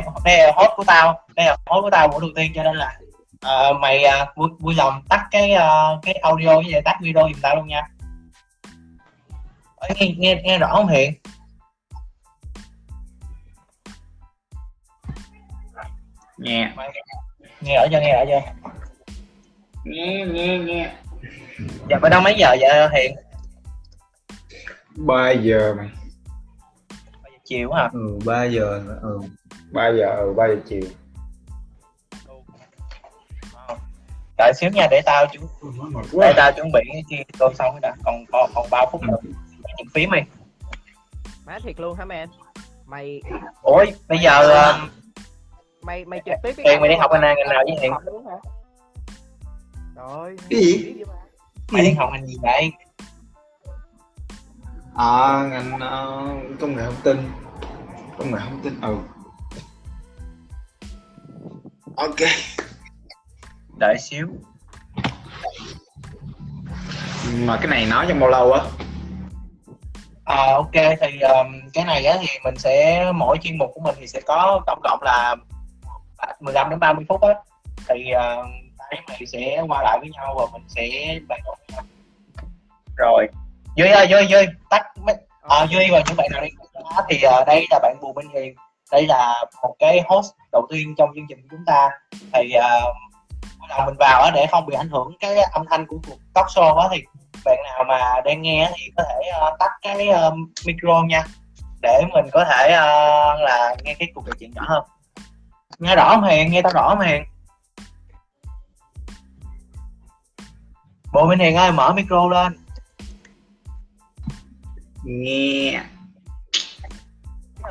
đây, đây là host của tao đây là host của tao buổi đầu tiên cho nên là uh, mày uh, vui, vui lòng tắt cái uh, cái audio với lại tắt video giùm tao luôn nha. Nghe, nghe nghe rõ không hiện nghe. Mày nghe. Rõ chưa nghe rõ chưa? Nghe nghe nghe. Giờ bên đó mấy giờ vậy hiện 3 giờ mày chiều hả ừ 3 giờ ừ 3 giờ ừ 3 giờ chiều đợi xíu nha để tao chuẩn để tao chuẩn bị cái chi tô xong rồi đã còn còn còn bao phút nữa những phím đi má thiệt luôn hả man mày ủa bây giờ ờ, mày mày trực tiếp cái mày đi học ngành nào- ngành nào với Hiện? Rồi Cái gì? mày đi học ngành gì vậy à ngành uh, công nghệ thông tin. Công nghệ thông tin ừ. Ok. Đợi xíu. Mà cái này nói trong bao lâu á? À, ok thì um, cái này á thì mình sẽ mỗi chuyên mục của mình thì sẽ có tổng cộng là 15 đến 30 phút á. Thì uh, mày sẽ qua lại với nhau và mình sẽ bàn luận với nhau. Rồi Duy ơi Duy Duy tắt mấy à, Duy và những bạn nào đi. Đó thì uh, đây là bạn Bùi Minh Hiền. Đây là một cái host đầu tiên trong chương trình của chúng ta. Thì uh, mình vào để không bị ảnh hưởng cái âm thanh của cuộc talk show á thì bạn nào mà đang nghe thì có thể ờ, tắt cái ờ, micro nha. Để mình có thể ờ, là nghe cái cuộc trò chuyện rõ hơn. Nghe rõ không hiền? Nghe tao rõ không hiền? Bộ minh hiền ơi mở micro lên nghe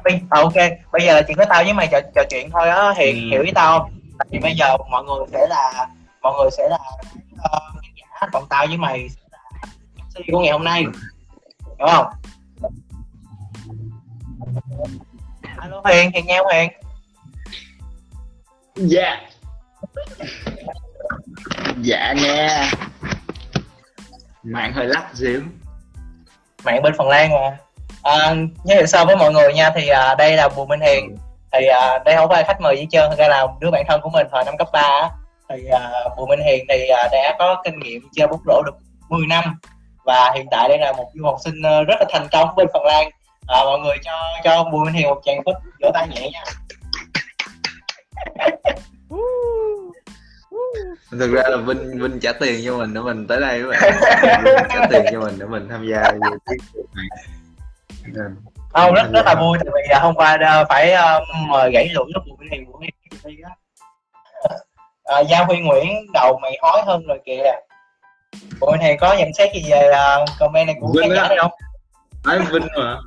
Bây- à, ok. Bây giờ là chỉ có tao với mày trò, trò chuyện thôi á. Hiền Ừ. hiểu ý tao. Không vì bây giờ mọi người sẽ là mọi người sẽ là khán giả còn tao với mày sẽ là MC của ngày hôm nay. Đúng không? Alo hiền hiền nhau hiền dạ. Dạ nghe. Mạng hơi lắc xíu mạng bên Phần Lan mà. À, giới thiệu sơ với mọi người nha thì à, đây là Bùi Minh Hiền. Thì à, đây không phải khách mời gì trơn thật ra là đứa bạn thân của mình hồi năm cấp 3 á. thì à, Bùi Minh Hiền thì à, đã có kinh nghiệm chơi bóng rổ được 10 năm và hiện tại đây là một du học sinh ờ, rất là thành công bên Phần Lan. À, mọi người cho cho Bùi Minh Hiền một tràng phích vỗ tay nhẹ nha thực ra là vinh vinh trả tiền cho mình để mình tới đây các bạn. Vinh trả tiền cho mình để mình tham gia này. Không rất rất là vui tại vì à, hôm qua à, phải à, mời gãy Hiền Bùi Minh Hiền đi á à, Gia Huy Nguyễn đầu mày hói hơn rồi kìa. Minh Hiền có nhận xét gì về comment này của Vinh khán giả này không? Nói vinh mà.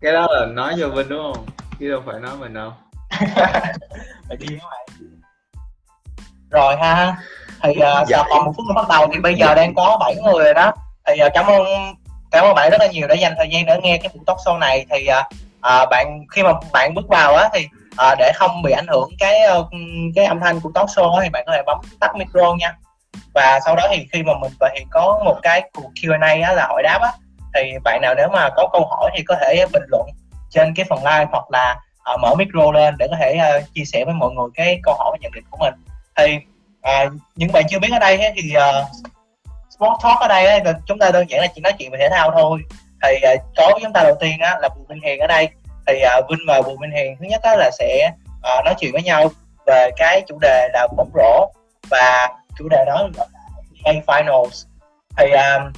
Cái đó là nói cho vinh đúng không? Chứ đâu phải nói mình đâu. Mày đi với mày rồi ha. Thì uh, Dạ. còn một phút nữa bắt đầu thì bây giờ đang có 7 người rồi đó. Thì uh, cảm ơn cảm ơn bạn rất là nhiều đã dành thời gian để nghe cái buổi talk show này. Thì uh, uh, bạn khi mà bạn bước vào á thì uh, để không bị ảnh hưởng cái uh, cái âm thanh của talk show thì bạn có thể bấm tắt micro nha. Và sau đó thì khi mà mình và hiện có một cái cuộc Q&A á, là hỏi đáp á thì bạn nào nếu mà có câu hỏi thì có thể bình luận trên cái phần live hoặc là ờ, mở micro lên để có thể ờ, chia sẻ với mọi người cái câu hỏi và nhận định của mình thì à, những bạn chưa biết ở đây thì à, uh, Sport Talk ở đây thì là chúng ta đơn giản là chỉ nói chuyện về thể thao thôi. Thì à, uh, có với chúng ta đầu tiên á, là Bùi Minh Hiền ở đây. Thì uh, Vinh và Bùi Minh Hiền thứ nhất á, là sẽ uh, nói chuyện với nhau về cái chủ đề là bóng rổ và chủ đề đó là NBA Finals. Thì uh,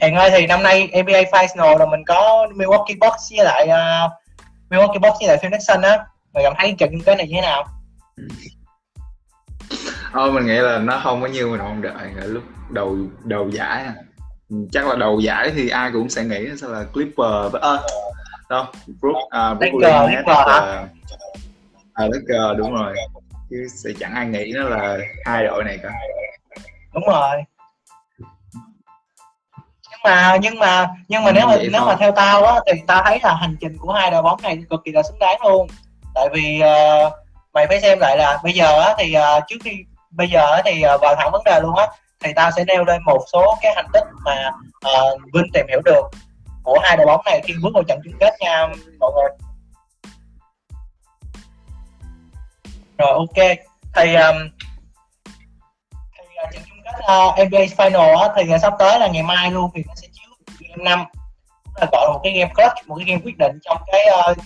Hiền ơi thì năm nay NBA Finals là mình có Milwaukee Bucks với lại uh, Milwaukee Bucks với lại Phoenix Suns á. Mày cảm thấy trận chung kết này như thế nào? Ừ thôi mình nghĩ là nó không có như mình mong đợi ở lúc đầu đầu giải à. chắc là đầu giải thì ai cũng sẽ nghĩ sẽ là Clipper với ơ đâu Brook à Brooklyn Nets là- à Lakers đúng rồi. Chứ sẽ chẳng ai nghĩ nó là hai đội này cả. Đúng rồi. Nhưng mà nhưng mà nhưng mà Ừ, nếu mà nếu thôi. mà theo tao á thì tao thấy là hành trình của hai đội bóng này cực kỳ là xứng đáng luôn. Tại vì ờ, mày phải xem lại là bây giờ á thì ờ, trước khi bây giờ thì ờ, vào thẳng vấn đề luôn á thì tao sẽ nêu lên một số cái thành tích mà uh, Vinh tìm hiểu được của hai đội bóng này khi bước vào trận chung kết nha mọi người. Rồi ok. Thì um, thì uh, trận chung kết uh, NBA Final á, thì uh, sắp tới là ngày mai luôn thì nó sẽ chiếu game năm. Là gọi là một cái game clutch một cái game quyết định trong cái uh,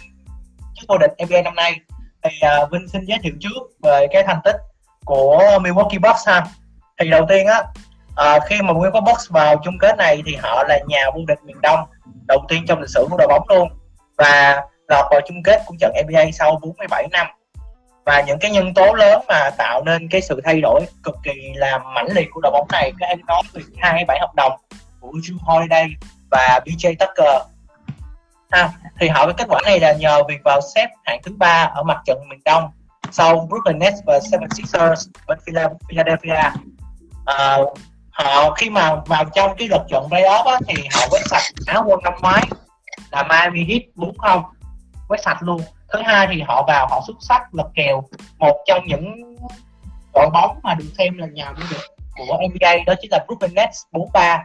chức vô địch NBA năm nay. Thì uh, Vinh xin giới thiệu trước về cái thành tích của Milwaukee Bucks ha. Thì đầu tiên á à, khi mà Milwaukee Bucks vào chung kết này thì họ là nhà vô địch miền Đông đầu tiên trong lịch sử của đội bóng luôn. Và lọt vào chung kết của trận NBA sau 47 năm. Và những cái nhân tố lớn mà tạo nên cái sự thay đổi cực kỳ là mãnh liệt của đội bóng này các em nói từ hai bảy hợp đồng của Drew Holiday và BJ Tucker. Ha thì họ cái kết quả này là nhờ việc vào xếp hạng thứ ba ở mặt trận miền Đông sau Brooklyn Nets và 76ers bên Philadelphia. À, họ khi mà vào trong cái lượt trận playoff á, thì họ quét sạch áo quân năm ngoái. Là Miami Heat 4-0 quét sạch luôn. Thứ hai thì họ vào họ xuất sắc lật kèo. Một trong những đội bóng mà được xem là nhà vô địch của NBA đó chính là Brooklyn Nets 4-3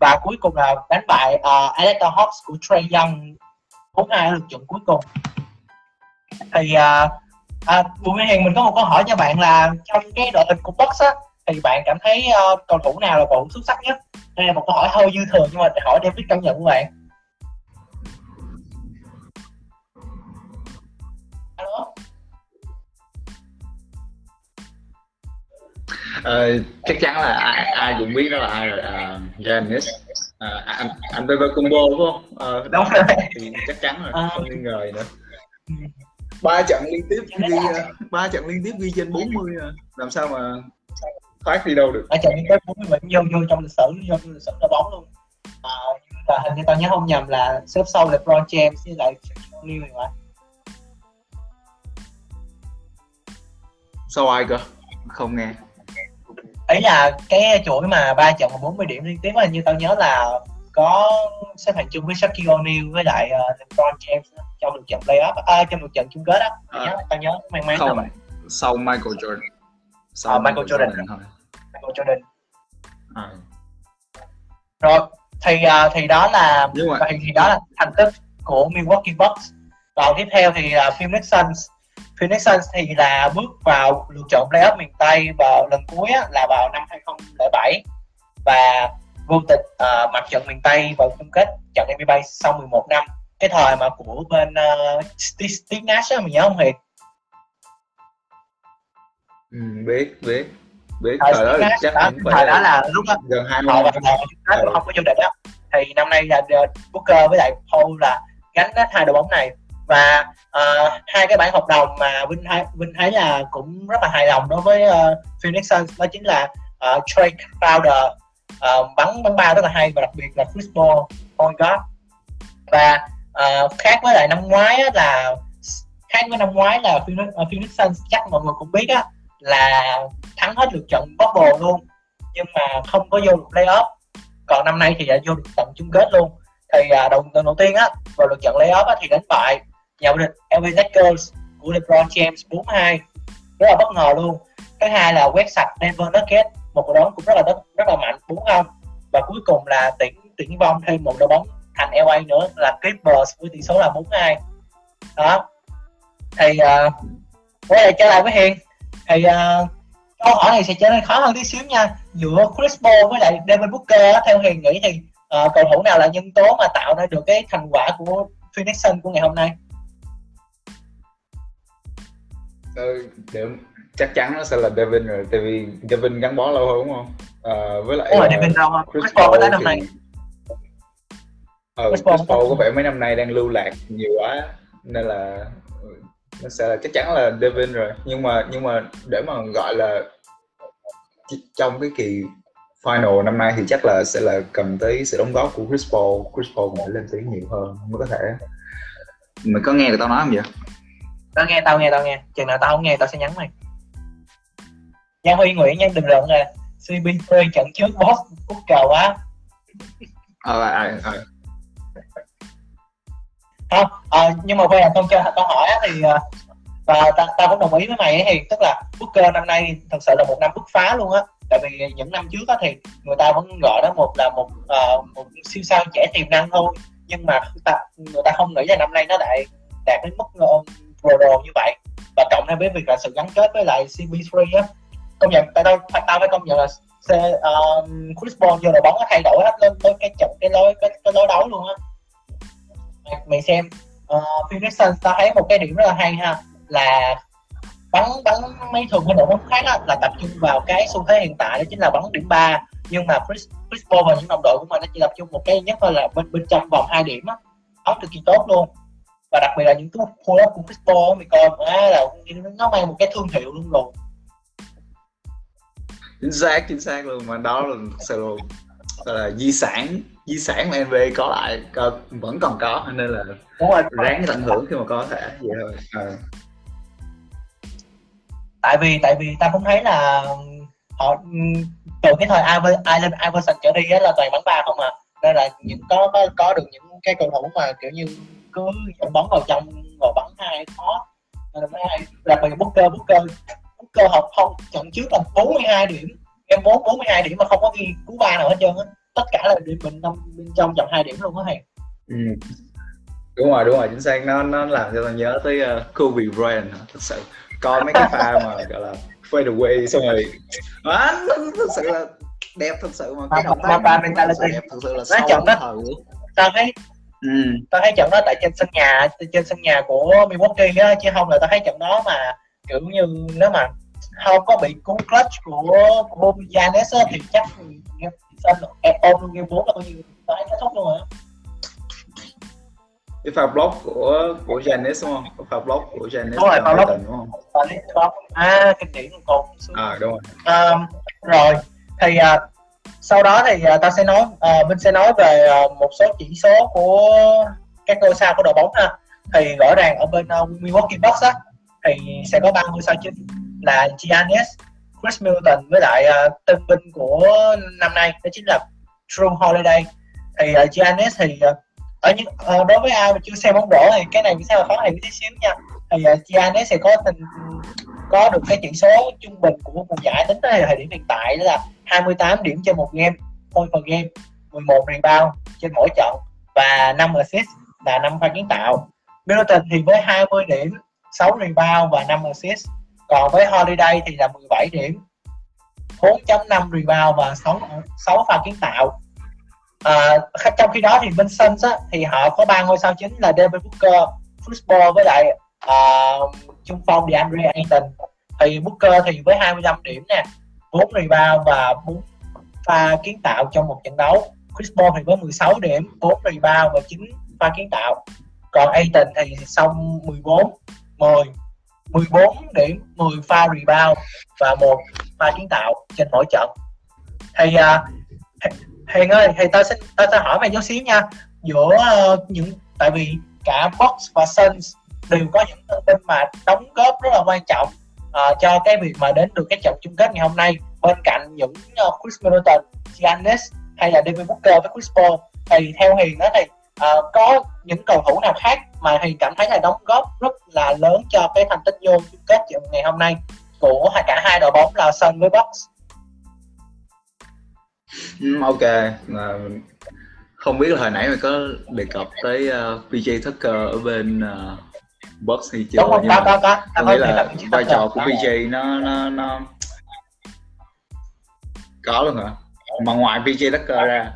và cuối cùng là đánh bại uh, Atlanta Hawks của Trey Young 4-2 ở lượt trận cuối cùng. Thì uh, à, Bùi Hiền mình có một câu hỏi cho bạn là trong cái đội hình của Bucks á thì bạn cảm thấy uh, cầu thủ nào là cầu thủ xuất sắc nhất? Đây là một câu hỏi hơi dư thừa nhưng mà để hỏi David cảm nhận của bạn. Alo? Ờ, chắc chắn là ai, ai cũng biết đó là ai rồi à, Giannis. À, anh anh PV combo đúng không? Ờ, đúng rồi. thì chắc chắn rồi À. không nghi ngờ gì nữa ba trận liên tiếp ghi ờ, ba trận liên tiếp ghi trên 40 à. làm sao mà thoát đi đâu được? Ở trận cái 47 vô vô trong lịch sử vô trong lịch sử đội bóng luôn. À, là hình như tao nhớ không nhầm là xếp sau LeBron James với lại Shaquille O'Neal phải sao ai cơ? Không nghe. Ấy là cái chuỗi mà ba trận mà 40 điểm liên tiếp hình như tao nhớ là có xếp hạng chung với Shaquille O'Neal với lại uh, LeBron James trong lượt trận playoff à, trong lượt trận chung kết á. Tao nhớ tao nhớ mang máng là không vậy. Sau Michael Jordan. Sau À, Michael Jordan. thôi. Michael Jordan. À. rồi thì uh, thì đó là và thì đó là thành tích của Milwaukee Bucks. Còn tiếp theo thì là Phoenix Suns. Phoenix Suns thì là bước vào lượt trận playoff miền Tây vào lần cuối á, là vào năm 2007 và vô địch uh, mặt trận miền Tây vào chung kết trận NBA sau 11 năm. Cái thời mà của bên uh, Steve, Nash á mình nhớ không Hiền ừ, biết biết biết. Thời thời đó Nash chắc đó, cũng phải thời đó là lúc đó gần 20 họ năm chung kết Ừ. không có vô địch á thì năm nay là uh, Booker với lại Paul là gánh hết hai đội bóng này. Và uh, hai cái bản hợp đồng mà Vinh thấy Vinh thấy là cũng rất là hài lòng đối với uh, Phoenix Suns đó chính là uh, Trey Crowder uh, bắn bắn ba rất là hay và đặc biệt là Chris Paul point guard và uh, khác với lại năm ngoái á, là khác với năm ngoái là Phoenix, uh, Phoenix Suns chắc mọi người cũng biết á là thắng hết lượt trận bubble luôn nhưng mà không có vô được playoff. Còn năm nay thì đã vô được tận chung kết luôn. Thì uh, đầu, đầu, đầu tiên á vào lượt trận playoff á, thì đánh bại nhà vô địch LA Lakers của LeBron James 4-2 rất là bất ngờ luôn. Thứ hai là quét sạch Denver Nuggets một đội bóng cũng rất là rất, rất là mạnh 4-0 và cuối cùng là tuyển tuyển vong thêm một đội bóng thành LA nữa là Clippers với tỷ số là 4-2 đó. Thì uh, quay lại trở lại với Hiền. Thì uh, câu hỏi này sẽ trở nên khó hơn tí xíu nha. Giữa Chris Paul với lại Devin Booker theo Hiền nghĩ thì uh, cầu thủ nào là nhân tố mà tạo ra được cái thành quả của Phoenix Suns của ngày hôm nay? Ừ, để, chắc chắn nó sẽ là Devin rồi tại vì Devin gắn bó lâu hơn đúng không? À, với lại đúng rồi ờ, Devin Brown Chris, Chris Paul có tới năm nay ừ, Chris Paul có- vẻ mấy năm nay đang lưu lạc nhiều quá nên là nó sẽ là chắc chắn là Devin rồi. Nhưng mà nhưng mà để mà gọi là trong cái kỳ final năm nay thì chắc là sẽ là cần tới sự đóng góp của Chris Paul. Chris Paul phải lên tiếng nhiều hơn mới có thể. Mày có nghe người tao nói không vậy? Tao nghe tao nghe tao nghe. Chừng nào tao không nghe tao sẽ nhắn mày Giang Huy Nguyễn nha đừng luận là CP3 trận trước boss cút cờ quá. Ờ à, à, không ờ, nhưng mà quay lại câu cho câu hỏi á, thì ờ, và ta, tao cũng đồng ý với mày ấy, thì tức là Booker năm nay thật sự là một năm bứt phá luôn á. Tại vì những năm trước á thì người ta vẫn gọi đó một là một ờ, một siêu sao trẻ tiềm năng thôi. Nhưng mà ta, người ta không nghĩ là năm nay nó lại đạt đến mức uh, pro như vậy. Và cộng thêm với việc là sự gắn kết với lại CP3 á công nhận tao tao tao phải công nhận là C, uh, um, Chris Paul vô đội bóng nó thay đổi hết lên tới cái trận cái lối cái, cái lối đấu luôn á. Mày, mày xem uh, Phoenix Suns tao thấy một cái điểm rất là hay ha là bắn bắn mấy thường cái đội bóng khác á, là tập trung vào cái xu thế hiện tại đó chính là bắn điểm ba. Nhưng mà Chris Chris Paul và những đồng đội của mình nó chỉ tập trung một cái nhất thôi là bên bên trong vòng hai điểm á. Đó cực kỳ tốt luôn. Và đặc biệt là những cái pull up của Chris Paul mày coi á là nó mang một cái thương hiệu luôn rồi chính xác chính xác luôn. Mà đó là thật sự luôn là di sản di sản mà NBA có lại có, vẫn còn có nên là đúng rồi. ráng tận hưởng khi mà có thể. Vậy thôi à. tại vì tại vì ta cũng thấy là họ từ cái thời Allen Iverson trở đi á là toàn bắn ba không à. Nên là những có có có được những cái cầu thủ mà kiểu như cứ dẫn bóng vào trong và bắn hai khó nên là mấy hai đặc biệt là Booker Booker Booker học không trận trước là 42 điểm em 4 42 điểm mà không có ghi cú ba nào hết trơn á tất cả là điểm bên trong bên trong trận hai điểm luôn á hàng ừ. đúng rồi đúng rồi chính xác nó nó làm cho tôi nhớ tới uh, Kobe Bryant thật sự coi mấy cái pha mà gọi là fade away xong rồi à, thật sự là đẹp thật sự mà cái động tác nó mentality. đẹp thật sự là sâu chậm đó. tao thấy ừ. tao thấy trận đó tại trên sân nhà trên sân nhà của Milwaukee á chứ không là tao thấy trận đó mà kiểu như nếu mà không có bị cú clutch của của Giannis á, thì chắc sân ôm game 4 là coi như thấy kết thúc luôn rồi cái pha block của của Giannis đúng không? Cái pha block của Giannis Đúng rồi, pha block. Đúng không? đó à kinh điển còn à đúng rồi. Um, rồi thì à, sau đó thì à, ta sẽ nói à, mình sẽ nói về à, một số chỉ số của các ngôi sao của đội bóng ha. Thì rõ ràng ở bên uh, Milwaukee Bucks á thì sẽ có ba ngôi sao chính là Giannis, Chris Middleton với lại uh, tân binh của năm nay đó chính là Drew Holiday. Thì uh, Giannis thì uh, ở những uh, đối với ai mà chưa xem bóng rổ thì cái này sẽ là khó hiểu tí xíu nha. Thì uh, Giannis sẽ có tình có được cái chỉ số trung bình của mùa giải tính tới thời điểm hiện tại đó là 28 điểm trên một game point per game 11 rebound trên mỗi trận và 5 assist là 5 pha kiến tạo. Middleton thì với 20 điểm 6 rebound và 5 assist. Còn với Holiday thì là 17 điểm 4.5 rebound và 6, 6 pha kiến tạo. À, trong khi đó thì bên Suns á, thì họ có ba ngôi sao chính là Devin Booker, Chris với lại à, uh, trung phong DeAndre Ayton. Thì Booker thì với 25 điểm nè 4 rebound và 4 pha kiến tạo trong một trận đấu. Chris Paul thì với 16 điểm 4 rebound và 9 pha kiến tạo. Còn Ayton thì xong 14 10 14 điểm 10 pha rebound và một pha kiến tạo trên mỗi trận. Thì à, uh, Hiền ơi thì tao xin tao sẽ hỏi mày chút xíu nha. Giữa uh, những tại vì cả box và Suns đều có những thông tin mà đóng góp rất là quan trọng uh, cho cái việc mà đến được cái trận chung kết ngày hôm nay bên cạnh những uh, Chris Middleton, Giannis hay là Devin Booker với Chris Paul. Thì theo Hiền đó thì uh, có những cầu thủ nào khác mà Hiền cảm thấy là đóng góp cho cái thành tích vô chung kết trận ngày hôm nay của hai cả hai đội bóng là Suns với Bucks. Ừ, ok. Mà không biết là hồi nãy mày có đề cập tới uh, PJ Tucker ở bên uh, Bucks hay chưa đúng không nhưng có mà có có nghĩ có đề là vai trò của PJ nó nó nó có luôn hả? Mà ngoài PJ Tucker ra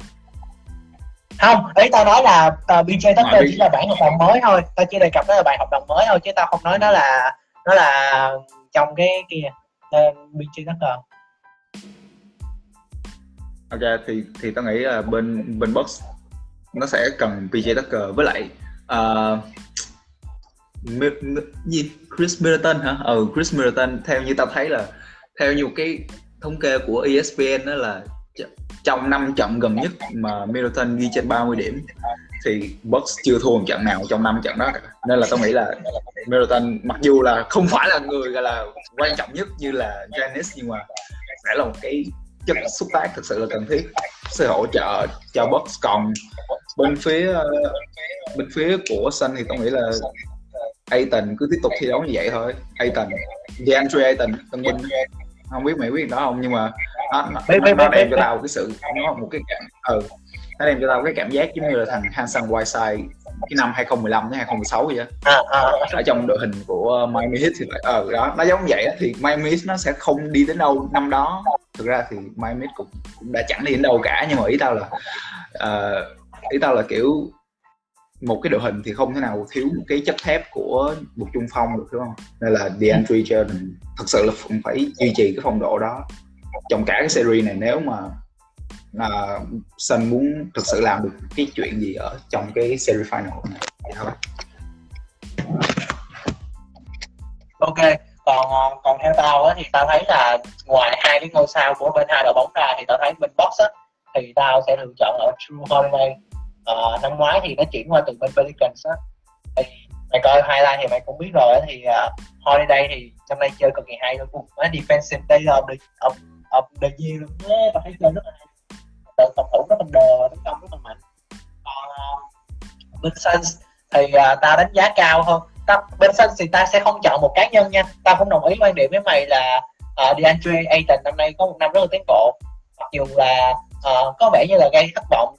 không ý tao nói là uh, BJ Ngoài Tucker chỉ là bản hợp đồng mới thôi. Tao chỉ đề cập đó là bản hợp đồng mới thôi chứ tao không nói nó là nó là trong cái kia uh, BJ Tucker. Ok thì thì tao nghĩ là bên bên Bucks nó sẽ cần PJ Tucker. Với lại uh, Mi- Mi- gì? Chris Middleton hả? Ừ Chris Middleton theo như tao thấy là theo như cái thống kê của ESPN đó là trong năm trận gần nhất mà Middleton ghi trên 30 điểm thì Bucks chưa thua một trận nào trong năm trận đó cả. Nên là tôi nghĩ là Middleton mặc dù là không phải là người gọi là quan trọng nhất như là Giannis, nhưng mà sẽ là một cái chất xúc tác thực sự là cần thiết sẽ hỗ trợ cho Bucks. Còn bên phía bên phía của Sun thì tôi nghĩ là Aiton cứ tiếp tục thi đấu như vậy thôi. Aiton DeAndre Aiton tân binh. Không biết mày biết đó không, nhưng mà nó, nó, Biết, biết, nó đem cho tao cái sự nó một cái ừ nó đem cho tao cái cảm giác giống như là thằng Hansan Whiteside cái năm 2015 đến 2016 vậy á. À, à, ở trong đội hình của Miami Heat thì phải ờ đó nó giống vậy á. thì Miami Heat nó sẽ không đi đến đâu năm đó. Thực ra thì Miami Heat cũng cũng đã chẳng đi đến đâu cả nhưng mà ý tao là ờ, ý tao là kiểu một cái đội hình thì không thể nào thiếu một cái chất thép của một trung phong được đúng không? Nên là DeAndre Jordan thật sự là cũng phải duy trì cái phong độ đó trong cả cái series này nếu mà là Sun muốn thực sự làm được cái chuyện gì ở trong cái series final này thì ok còn ờ, còn theo tao á thì tao thấy là ngoài hai cái ngôi sao của bên hai đội bóng ra thì tao thấy bên box á thì tao sẽ lựa chọn ở True Holiday. À, năm ngoái thì nó chuyển qua từ bên Pelicans á. Thì mày coi highlight thì mày cũng biết rồi á thì uh, Holiday thì năm nay chơi cực kỳ hay luôn. Cùng nó defensive player of the of, of the luôn. Á và thấy chơi rất là hay. Tự phòng thủ rất là đờ và tấn công rất là mạnh. Còn uh, bên Suns thì ờ, uh, ta đánh giá cao hơn. Ta, bên Suns thì ta sẽ không chọn một cá nhân nha. Ta không đồng ý quan điểm với mày là uh, DeAndre Ayton năm nay có một năm rất là tiến bộ. Mặc dù là uh, có vẻ như là gây thất vọng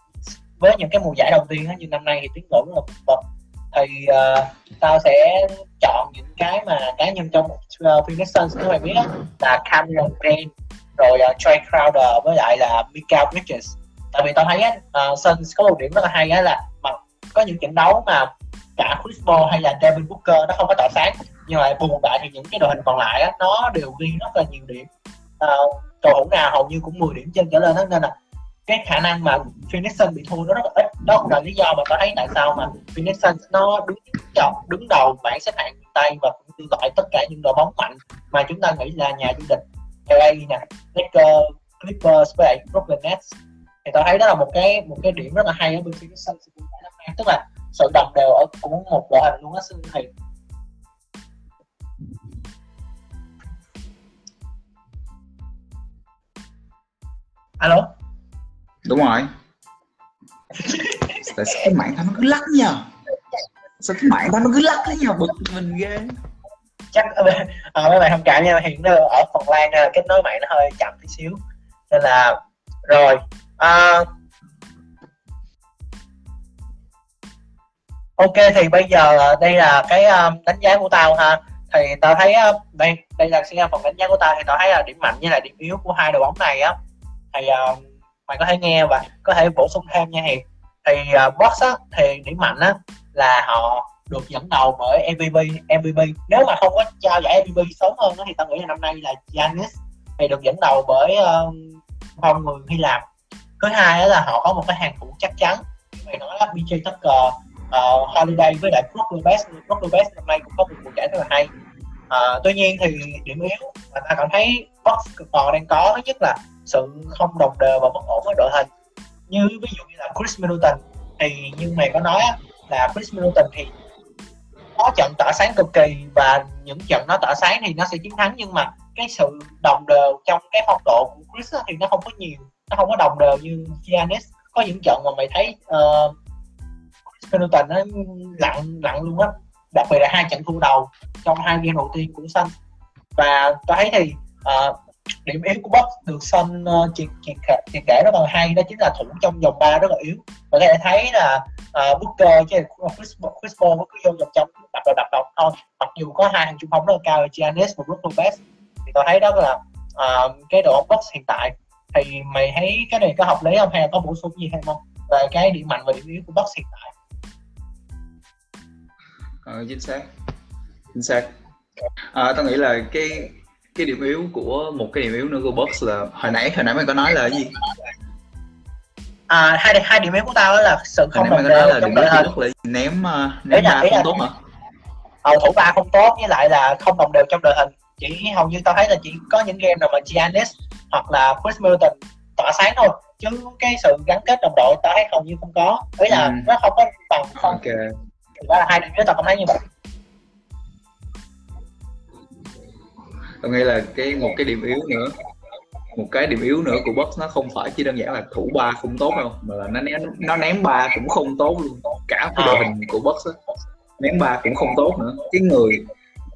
với những cái mùa giải đầu tiên nhưng năm nay thì tiến bộ rất là vượt bậc. Thì uh, tao sẽ chọn những cái mà cá nhân trong uh, Phoenix Suns các bạn biết đó, là Cameron Payne rồi uh, Trey Crowder với lại là Mikael Bridges. Tại vì tao thấy á, à, uh, Suns có một điểm rất là hay á là mà có những trận đấu mà cả Chris Paul hay là Devin Booker nó không có tỏa sáng nhưng mà bù lại thì những cái đội hình còn lại á, nó đều ghi rất là nhiều điểm. Uh, cầu thủ nào hầu như cũng 10 điểm trên trở lên đó nên là cái khả năng mà Phoenix Suns bị thua nó rất là ít. Đó cũng là lý do mà tao thấy tại sao mà Phoenix Suns nó đứng chọn đứng đầu bảng xếp hạng Tây và cũng loại gọi tất cả những đội bóng mạnh mà chúng ta nghĩ là nhà vô địch LA nè Lakers Clippers với lại Brooklyn Nets. Thì tôi thấy đó là một cái một cái điểm rất là hay ở bên phía Suns tức là sự đồng đều ở của một đội hình luôn á xin thì. Alo? Đúng rồi. Tại sao cái mạng tao nó cứ lắc nhờ? Sao cái mạng tao nó cứ lắc nhờ? Bực mình ghê chắc à, mấy bạn thông cảm nha hiện giờ ở phần lan nên là kết nối mạng nó hơi chậm tí xíu. Nên là rồi à, ok thì bây giờ à, đây là cái um, đánh giá của tao ha. Thì tao thấy uh, đây đây là sẽ phần đánh giá của tao thì tao thấy là điểm mạnh với lại điểm yếu của hai đội bóng này á. Thì uh, mày có thể nghe và có thể bổ sung thêm nha hiền thì uh, box á thì điểm mạnh á là họ được dẫn đầu bởi MVP MVP nếu mà không có trao giải MVP sớm hơn đó, thì tao nghĩ là năm nay là Giannis thì được dẫn đầu bởi uh, phong người Hy Lạp. Thứ hai là họ có một cái hàng thủ chắc chắn. Mày nói là PJ Tucker uh, Holiday với lại Brook Lopez Brook Lopez năm nay cũng có một mùa giải rất là hay. Uh, tuy nhiên thì điểm yếu mà ta cảm thấy box còn đang có thứ nhất là sự không đồng đều và bất ổn với đội hình. Như ví dụ như là Chris Middleton thì như mày có nói là Chris Middleton thì có trận tỏa sáng cực kỳ và những trận nó tỏa sáng thì nó sẽ chiến thắng nhưng mà cái sự đồng đều trong cái phong độ của Chris thì nó không có nhiều nó không có đồng đều như Giannis. Có những trận mà mày thấy uh, Chris Middleton nó lặng lặng luôn á. Đặc biệt là hai trận thua đầu trong hai game đầu tiên của Sun và tôi thấy thì uh, điểm yếu của Bucks được Sun uh, triệt, triệt, triệt kể rất là hay đó chính là thủ trong vòng 3 rất là yếu. Và các bạn thấy là uh, Booker chứ Chris, Chris Paul cứ vô vòng trong đập đập đập đập thôi. Mặc dù có hai hàng trung phong rất là cao là Giannis và Brook Lopez thì tôi thấy đó là uh, cái đội bóng Bucks hiện tại. Thì mày thấy cái này có hợp lý không hay là có bổ sung gì hay không? Về cái điểm mạnh và điểm yếu của Bucks hiện tại. Ờ, chính xác. Chính xác. À, tôi nghĩ là cái cái điểm yếu của một cái điểm yếu nữa của box là hồi nãy hồi nãy mày có nói là cái gì? À, hai hai điểm yếu của tao là sự không đồng đều trong đội hình. Là ném ném ba không tốt hả ờ, thủ ba không tốt với lại là không đồng đều trong đội hình. Chỉ hầu như tao thấy là chỉ có những game nào mà Giannis hoặc là Chris Middleton tỏa sáng thôi. Chứ cái sự gắn kết đồng đội tao thấy hầu như không có. Ấy là ừ. nó không có bằng không okay. đó là hai điểm yếu tao không thấy như vậy tôi nghĩ là cái một cái điểm yếu nữa một cái điểm yếu nữa của Bucks nó không phải chỉ đơn giản là thủ ba không tốt đâu mà là nó ném nó ném ba cũng không tốt luôn. Cả cái đội hình của Bucks á ném ba cũng không tốt nữa. Cái người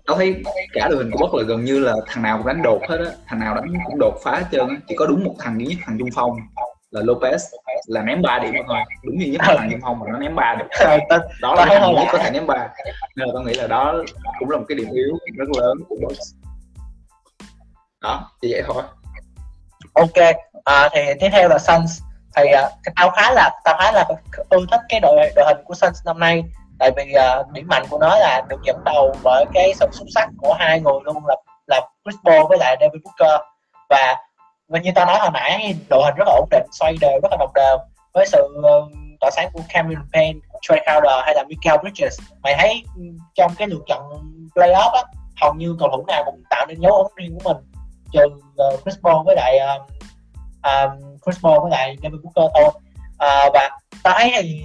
tao thấy cả đội hình của Bucks là gần như là thằng nào cũng đánh đột hết á thằng nào đánh cũng đột phá hết trơn á. Chỉ có đúng một thằng duy nhất thằng trung phong là Lopez là ném 3 điểm thôi. Đúng duy nhất là thằng Kim Hong mà nó ném 3 điểm Ờ, đó Tao là thằng duy nhất có thể ném 3 nên là tôi nghĩ là đó cũng là một cái điểm yếu rất lớn của Bucks đó chỉ vậy thôi. Ok à, thì tiếp theo là Suns. Thì uh, tao khá là tao khá là ưa thích cái đội đội hình của Suns năm nay. Tại vì uh, điểm mạnh của nó là được dẫn đầu bởi cái sự xuất sắc của hai người luôn là là Chris Paul với lại david Booker. Và và như tao nói hồi nãy đội hình rất là ổn định xoay đều rất là đồng đều. Với sự uh, tỏa sáng của Cameron Payne, Trey Crowder hay là Michael Bridges mày thấy ừ, trong cái lượt trận playoff á hầu như cầu thủ nào cũng tạo nên dấu ấn riêng của mình trừ uh, ờ, Chris Paul với lại um, um, Chris Paul với lại Devin Booker thôi. Uh, và tao thấy thì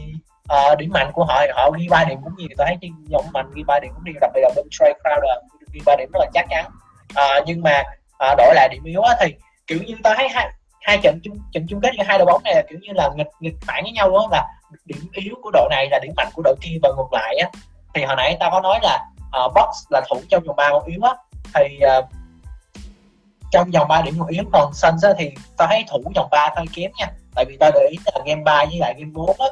uh, điểm mạnh của họ thì họ ghi ba điểm cũng nhiều. Tao thấy trên nhóm mạnh ghi ba điểm cũng nhiều đặc biệt là bên Trey Crowder ghi ba điểm rất là chắc chắn. Uh, nhưng mà uh, đổi lại điểm yếu á, thì kiểu như tao thấy hai hai trận chung trận chung kết giữa hai đội bóng này là kiểu như là nghịch nghịch phản với nhau đó là điểm yếu của đội này là điểm mạnh của đội kia và ngược lại á. Thì hồi nãy tao có nói là uh, box là thủ trong vòng ba còn yếu á. Thì uh, trong vòng 3 điểm một yếu còn Suns thì tao thấy thủ vòng 3 hơi kém nha. Tại vì tao để ý là game 3 với lại game 4 á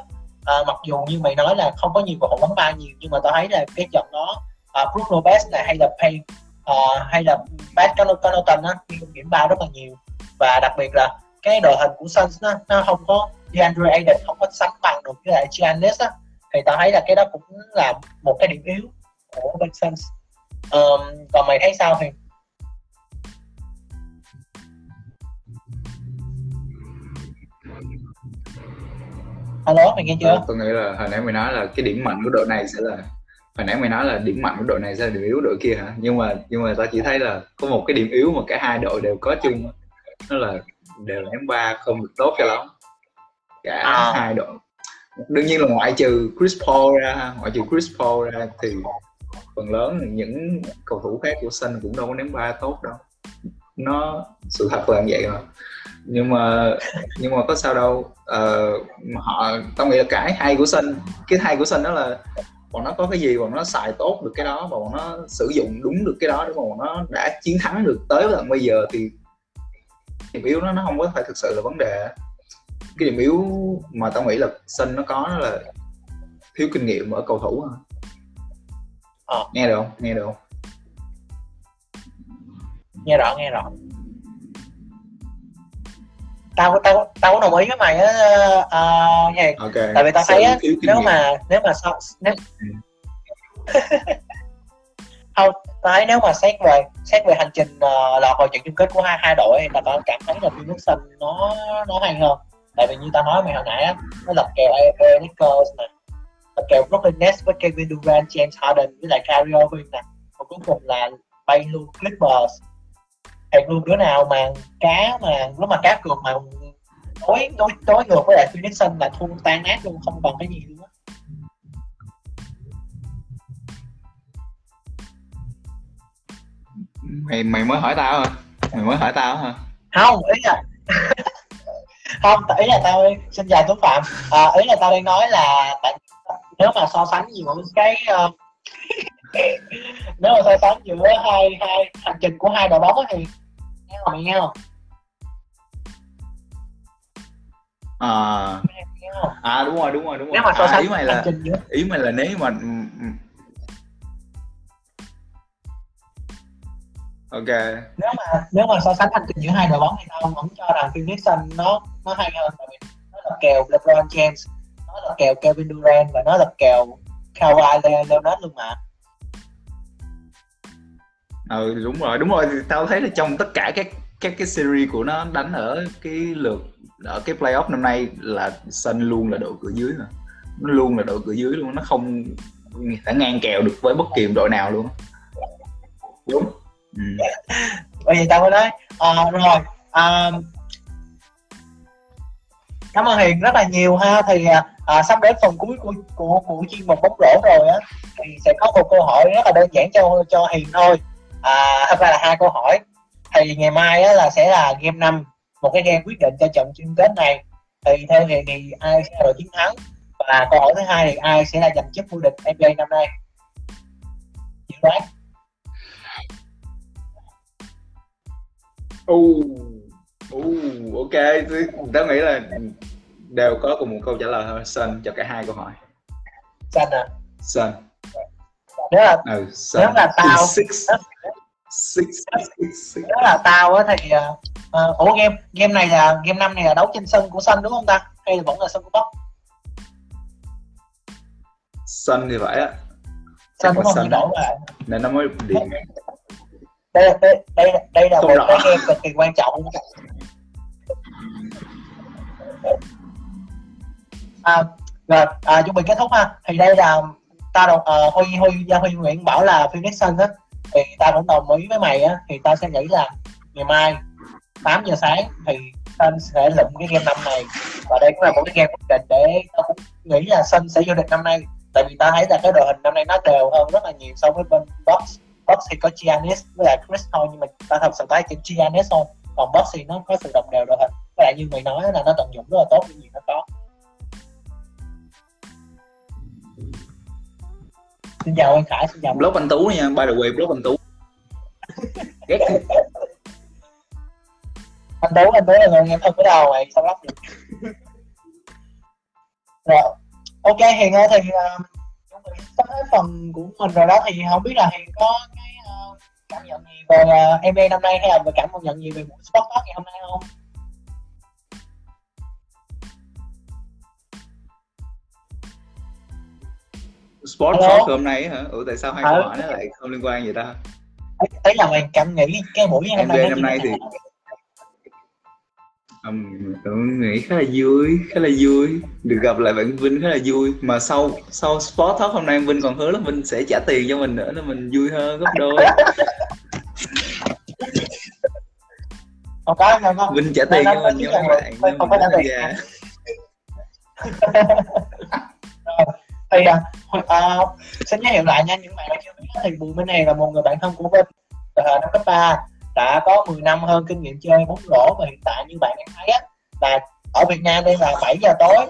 à, mặc dù như mày nói là không có nhiều cầu thủ bắn ba nhiều nhưng mà tao thấy là cái trận đó à, Brook Lopez này hay là Payne à, hay là Pat Connaughton á điểm ba rất là nhiều. Và đặc biệt là cái đội hình của Suns nó, nó không có DeAndre Ayton không có sánh bằng được với lại Giannis á thì tao thấy là cái đó cũng là một cái điểm yếu của bên Suns um, còn mày thấy sao thì? Alo mày nghe chưa? Tôi nghĩ là hồi nãy mày nói là cái điểm mạnh của đội này sẽ là hồi nãy mày nói là điểm mạnh của đội này sẽ là điểm yếu của đội kia hả? Nhưng mà nhưng mà tao chỉ thấy là có một cái điểm yếu mà cả hai đội đều có chung á. đó là đều ném ba không được tốt cho lắm. Cả À. hai đội. Đương nhiên là ngoại trừ Chris Paul ra ngoại trừ Chris Paul ra thì phần lớn những cầu thủ khác của Sun cũng đâu có ném ba tốt đâu nó sự thật là như vậy mà nhưng mà nhưng mà có sao đâu. Ờ, mà họ tao nghĩ là cái hay của Sun cái hay của Sun đó là bọn nó có cái gì bọn nó xài tốt được cái đó và bọn nó sử dụng đúng được cái đó để mà bọn nó đã chiến thắng được tới tận bây giờ thì điểm yếu nó nó không có phải thực sự là vấn đề. Cái điểm yếu mà tao nghĩ là Sun nó có đó là thiếu kinh nghiệm ở cầu thủ Ờ. nghe được không? Nghe được không nghe rõ nghe rõ. Tao tao tao cũng đồng ý với mày á uh, Hiền ok. Tại vì tao thấy á Sự thiếu kinh nếu mà nếu mà so nếu không tao thấy nếu mà xét về xét về hành trình uh, lọt vào trận chung kết của hai hai đội là tao cảm thấy là Phoenix Sun nó nó hay hơn. Tại vì như tao nói mày hồi nãy á nó lật kèo LA Lakers nè lật kèo Brooklyn Nets với Kevin Durant James Harden với lại Kyrie Irving nè. Và cuối cùng là bay luôn Clippers thiệt luôn đứa nào mà cá mà lúc mà cá cược mà đối đối đối ngược với lại Phoenix Sun là thua tan nát luôn không còn cái gì á. Mày mày mới hỏi tao hả? Mày mới hỏi tao hả? Không ý là không ý là tao xin chào tuấn phạm. À, ý là tao đang nói là tại nếu mà so sánh giữa cái ờ, nếu mà so sánh giữa hai hai hành trình của hai đội bóng thì không à, à đúng rồi đúng rồi đúng rồi. Nếu mà so à, sánh ý mày là ý mày là nếu mà ừm, ừm. ok. Nếu mà nếu mà so sánh hành trình giữa hai đội bóng thì tao vẫn cho rằng Phoenix Sun nó nó hay hơn tại vì nó là kèo LeBron James nó là kèo Kevin Durant và nó là kèo Kawhi Le- Leonard luôn mà ừ đúng rồi đúng rồi. Tao thấy là trong tất cả các các cái series của nó đánh ở cái lượt ở cái playoff năm nay là Sun luôn là đội cửa dưới mà. Nó luôn là đội cửa dưới luôn nó không thể ngang kèo được với bất kỳ đội nào luôn. Đúng. Ừ. bởi vì tao mới nói à, rồi. À, cảm ơn hiền rất là nhiều ha. Thì à, sắp đến phần cuối của của của chuyên mục bóng rổ rồi á thì sẽ có một câu hỏi rất là đơn giản cho cho hiền thôi à, thật ra là hai câu hỏi. Thì ngày mai á, là sẽ là game 5 một cái game quyết định cho trận chung kết này. Thì theo hiền thì ai sẽ là đội chiến thắng? Và câu hỏi thứ hai thì ai sẽ là giành chức vô địch NBA năm nay? Dự đoán. U uh, ok. Tớ nghĩ là đều có cùng một câu trả lời thôi. Sun cho cả hai câu hỏi. Xanh à Sun nếu là ừ, Sun. nếu là tao six, six, six, six. nếu là tao á thì uh, ủa game game này là game năm này là đấu trên sân của sân đúng không ta? Hay là vẫn là sân của bóc Sun thì phải á. Sân đúng không? Thì đổi lại. Nên nó mới điện đây đây đây, đây là Không một cái game cực kỳ quan trọng. À, rồi à, chuẩn bị kết thúc ha. Thì đây là ta đồng uh, huy huy gia huy nguyễn bảo là phoenix sun á thì ta cũng đồng ý với mày á thì ta sẽ nghĩ là ngày mai 8 giờ sáng thì sun sẽ lụm cái game năm này. Và đây cũng là một cái game quyết định để ta cũng nghĩ là sun sẽ vô địch năm nay. Tại vì ta thấy là cái đội hình năm nay nó đều hơn rất là nhiều so với bên box box thì có Giannis với lại Chris thôi nhưng mà ta thật sự thấy chỉ Giannis thôi. Còn box thì nó có sự đồng đều đội hình. Và lại như mày nói là nó tận dụng rất là tốt những gì nó có. Xin chào anh Khải xin chào blog anh Tú nha by the way blog anh Tú. Ghét. Anh Tú anh Tú là người em thân của đâu mày sao lắm vậy? Rồi ok Hiền ơi thì uh, chuẩn bị sắp tới phần của mình rồi đó thì không biết là Hiền có cái uh, cảm nhận gì về uh, MA năm nay hay là cảm nhận gì về buổi talk ngày hôm nay không Sport? Talk hôm nay hả? Ừ tại sao hai câu hỏi nó lại không liên quan vậy ta? ấy là mày cảm nghĩ cái buổi hôm nay năm nay thì um, tôi nghĩ khá là vui, khá là vui. Được gặp lại bạn Vinh khá là vui. Mà sau sau Sport Talk hôm nay Vinh còn hứa là Vinh sẽ trả tiền cho mình nữa nên mình vui hơn gấp đôi. không có không có Vinh trả tiền cho mình mấy một- bạn không mình trả tiền. thì à, à, xin giới thiệu lại nha những bạn chưa biết thì Bùi Minh Hiền là một người bạn thân của Vinh từ ờ, hồi năm cấp 3 đã có 10 năm hơn kinh nghiệm chơi bóng rổ và hiện tại như bạn đang thấy á là ở Việt Nam đây là 7 giờ tối.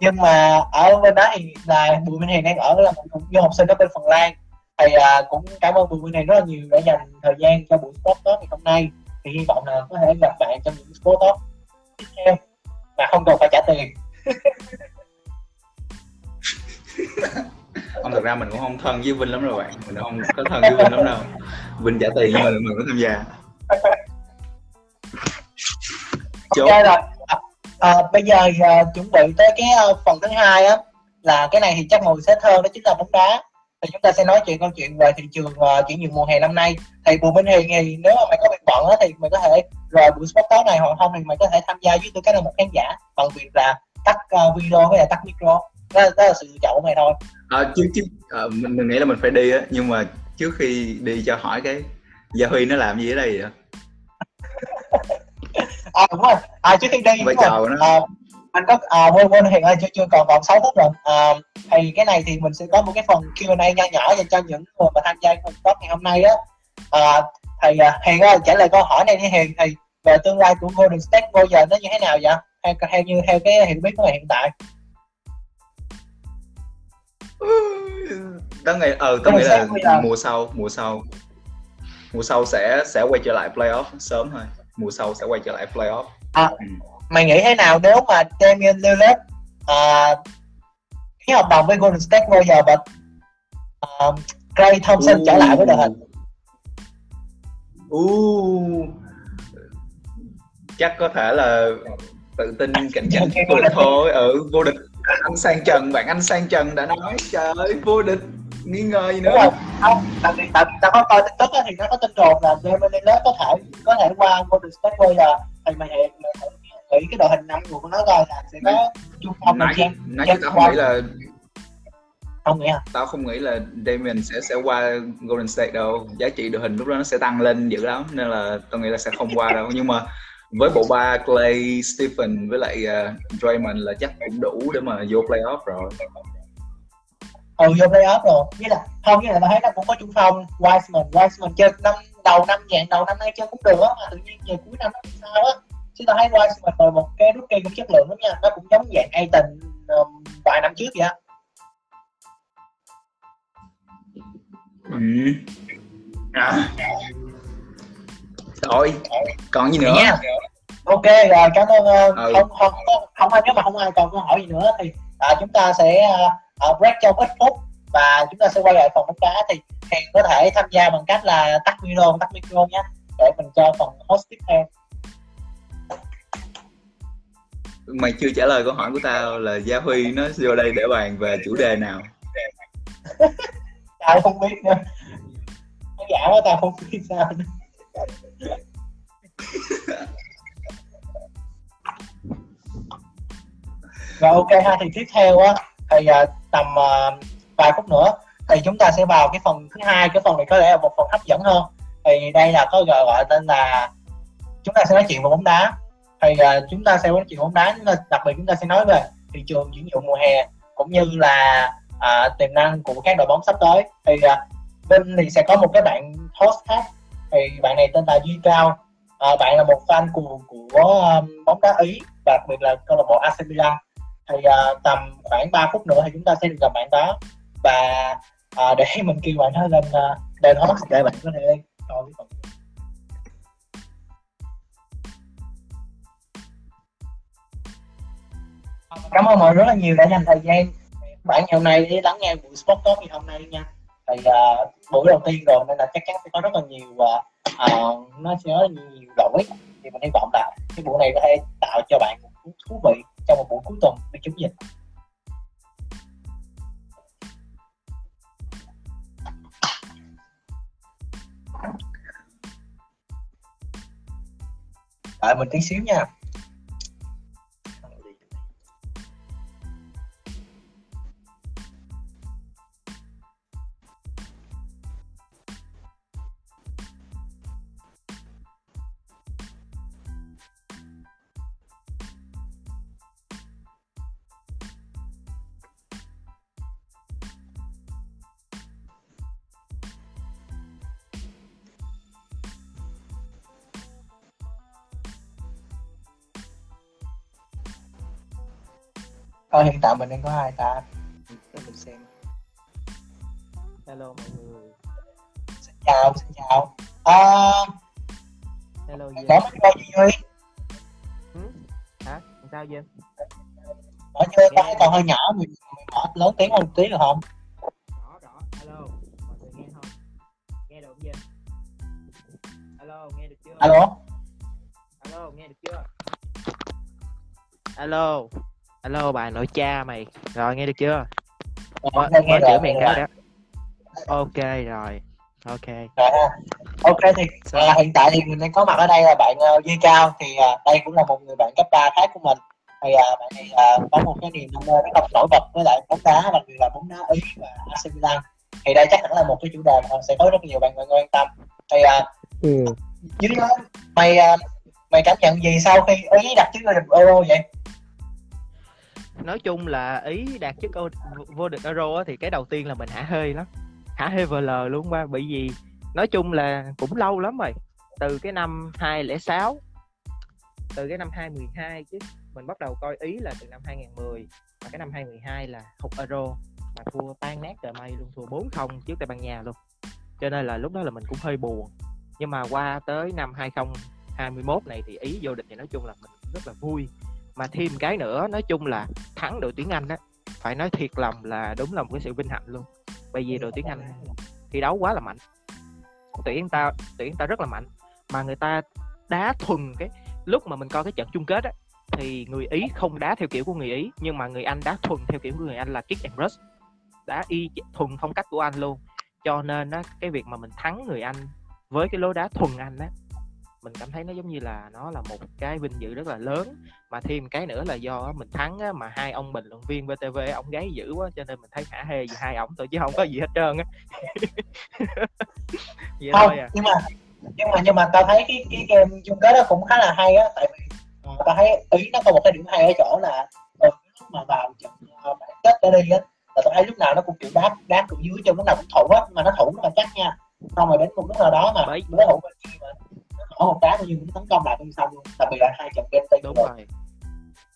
Nhưng mà ở bên đó thì là Bùi Minh Hiền đang ở là một du học sinh ở bên Phần Lan. Thì à, cũng cảm ơn Bùi Minh Hiền rất là nhiều đã dành thời gian cho buổi sport talk ngày hôm nay. Thì hy vọng là có thể gặp bạn trong những sport talk tiếp theo. Mà không cần phải trả tiền. Không thật ra mình cũng không thân với Vinh lắm đâu bạn. Mình không có thân với Vinh lắm đâu. Vinh trả tiền nhưng mà mình có tham gia. Chốt. Ok rồi. À, à, bây giờ à, chuẩn bị tới cái à, phần thứ hai á là cái này thì chắc ngồi sẽ hơn đó chính là bóng đá thì chúng ta sẽ nói chuyện câu chuyện về thị trường uh, chuyển nhượng mùa hè năm nay thì Bùi Minh Hiền thì nếu mà mày có việc bận á thì mày có thể rồi buổi sport talk này hoặc không thì mày có thể tham gia với tư cách là một khán giả bằng việc là tắt uh, video với lại tắt micro đó, đó là sự lựa chọn của mày thôi. À, chứ chứ à, mình, mình nghĩ là mình phải đi á nhưng mà trước khi đi cho hỏi cái Gia Huy nó làm gì ở đây vậy? à đúng rồi. À trước khi đi của nó. à, anh có à, quên quên hiện ơi chưa chưa còn còn 6 phút rồi. À, thì cái này thì mình sẽ có một cái phần Q&A nho nhỏ dành cho những người mà tham gia cuộc talk ngày hôm nay á. À, thì à, Hiền ơi trả lời câu hỏi này đi Hiền. Thì về tương lai của Golden State bây giờ nó như thế nào vậy? Theo, theo như theo cái hiểu biết của mày hiện tại tớ nghĩ ờ tớ Golden nghĩ là mùa sau mùa sau. Mùa sau sẽ sẽ quay trở lại playoff sớm thôi. Mùa sau sẽ quay trở lại playoff. À. Ừ. mày nghĩ thế nào nếu mà Damian Lillard à, ký hợp đồng với Golden State giờ và à, Clay Thompson trở lại với đội hình? Uh, chắc có thể là tự tin cạnh tranh Ok, vô địch thôi. Ừ vô địch anh sang trần bạn anh sang trần đã nói trời ơi vô địch nghi ngờ gì đúng nữa rồi. Không tại vì tại tao có coi tiktok á thì nó có tin đồn là Lillard có thể có thể qua Golden State Warriors thì mày hẹn mày nghĩ cái đội hình năm người của nó coi là sẽ có trung phong nãy James nãy James tao không nghĩ là không nghĩ à tao không nghĩ là Damian sẽ sẽ qua Golden State đâu. Giá trị đội hình lúc đó nó sẽ tăng lên dữ lắm nên là tao nghĩ là sẽ không qua đâu. Nhưng mà với bộ ba Clay, Stephen với lại uh, Draymond là chắc cũng đủ để mà vô playoff rồi. Ừ vô playoff rồi. Với là không với là tao thấy nó cũng có trung phong. Wiseman Wiseman chơi năm đầu năm dạng đầu năm nay chơi cũng được á mà tự nhiên về cuối năm nó bị sao á. Chứ tao thấy Wiseman là một cái rookie cũng chất lượng lắm nha. Nó cũng giống dạng Aiton um, vài năm trước vậy á. Ừ. à. rồi còn gì nữa? Nha ok rồi cảm ơn ờ, Ừ. không không không, không ai nếu mà không ai còn câu hỏi gì nữa thì à, chúng ta sẽ ờ, ờ, break trong ít phút và chúng ta sẽ quay lại phần bóng đá thì Hiền có thể tham gia bằng cách là tắt video tắt micro nhé để mình cho phần host tiếp theo mày chưa trả lời câu hỏi của tao là Gia Huy nó vô đây để bàn về chủ đề nào tao không biết nữa giả quá tao không biết sao nữa. rồi ok ha thì tiếp theo á thì à, tầm à, vài phút nữa thì chúng ta sẽ vào cái phần thứ hai cái phần này có lẽ là một phần hấp dẫn hơn. Thì đây là có gọi gọi tên là chúng ta sẽ nói chuyện về bóng đá. Thì à, chúng ta sẽ nói chuyện bóng đá đặc biệt chúng ta sẽ nói về thị trường chuyển nhượng mùa hè cũng như là à, tiềm năng của các đội bóng sắp tới. Thì à, bên thì sẽ có một cái bạn host khác. Thì bạn này tên là Duy Cao. À, bạn là một fan của của um, bóng đá Ý và đặc biệt là câu lạc bộ AC Milan thì à, tầm khoảng 3 phút nữa thì chúng ta sẽ được gặp bạn đó. Và à, để mình kêu bạn đó lên uh, lên host để bạn. Có thể coi cái phần cảm ơn mọi người rất là nhiều đã dành thời gian. Bạn ngày hôm nay để lắng nghe buổi sport talk ngày hôm nay nha. Thì uh, buổi đầu tiên rồi nên là chắc chắn sẽ có rất là nhiều uh, uh, nó sẽ có nhiều lỗi. Thì mình hy vọng là cái buổi này có thể tạo cho bạn một thú vị trong một buổi cuối tuần để chống dịch. Đợi mình tí xíu nha. Coi hiện tại mình đang có hai ta để mình xem. Hello mọi người. Xin chào xin chào. À, hello Duy. có mấy gì Duy ừ? hả? Sao Duy? Nói chơi tao còn hơi nhỏ mình, mình mở lớn tiếng hơn một tí được không? Rõ rõ hello mọi người nghe không? Nghe được không Duy? Hello nghe được chưa? Alo? Alo nghe được chưa? Alo alo bà nội cha mày. Rồi nghe được chưa? Mới, Ờ, nghe rồi, chữa miệng nghe đó ok rồi ok. Rồi ok thì à, hiện tại thì mình đang có mặt ở đây là bạn uh, Duy Cao. Thì à, đây cũng là một người bạn cấp 3 khác của mình. Thì à, bạn này à, có một cái niềm đam mê rất là nổi bật với lại bóng đá đặc biệt là bóng đá Ý và AC Milan. Thì đây chắc hẳn là một cái chủ đề mà sẽ có rất nhiều bạn mọi người quan tâm. Thì à, ừ. dưới đó mày à, mày cảm nhận gì sau khi Ý đặt chức vô địch Euro vậy nói chung là ý đạt chức vô địch euro thì cái đầu tiên là mình hả hơi lắm. Hả vờ lờ luôn qua bởi vì nói chung là cũng lâu lắm rồi. Từ cái năm 2006 từ cái năm 2012 chứ, mình bắt đầu coi ý là từ năm 2010 và cái năm 2012 là hụt euro mà thua tan nát trời mây luôn, thua 4-0 trước Tây Ban Nha luôn. Cho nên là lúc đó là mình cũng hơi buồn. Nhưng mà qua tới năm 2021 này thì ý vô địch thì nói chung là mình rất là vui mà thêm cái nữa, nói chung là thắng đội tuyển Anh á, phải nói thiệt lòng là đúng là một cái sự vinh hạnh luôn. Bởi vì đội tuyển Anh thi đấu quá là mạnh. Tuyển ta tuyển ta rất là mạnh. Mà người ta đá thuần cái, lúc mà mình coi cái trận chung kết á, thì người Ý không đá theo kiểu của người Ý, nhưng mà người Anh đá thuần theo kiểu của người Anh là kick and rush. Đá y thuần phong cách của Anh luôn. Cho nên á, cái việc mà mình thắng người Anh với cái lối đá thuần Anh á mình cảm thấy nó giống như là nó là một cái vinh dự rất là lớn. Mà thêm cái nữa là do mình thắng á, mà hai ông bình luận viên VTV ông gáy dữ quá cho nên mình thấy hả hê gì hai ổng thôi chứ không có gì hết trơn á. Vậy không thôi à. nhưng mà nhưng mà nhưng mà tao thấy cái cái game chung kết đó cũng khá là hay á tại vì ờ, tao thấy ý nó có một cái điểm hay ở chỗ là lúc mà vào trận ờ, bán kết trở đi á là tao thấy lúc nào nó cũng kiểu đá đá từ dưới chân lúc nào cũng thủ á mà nó thủ rất là chắc nha. Xong rồi đến một lúc nào đó mà Bởi- đối thủ mà mở một đá nhưng cũng tấn công lại bên xong luôn đặc biệt là hai trận game tay đúng rồi.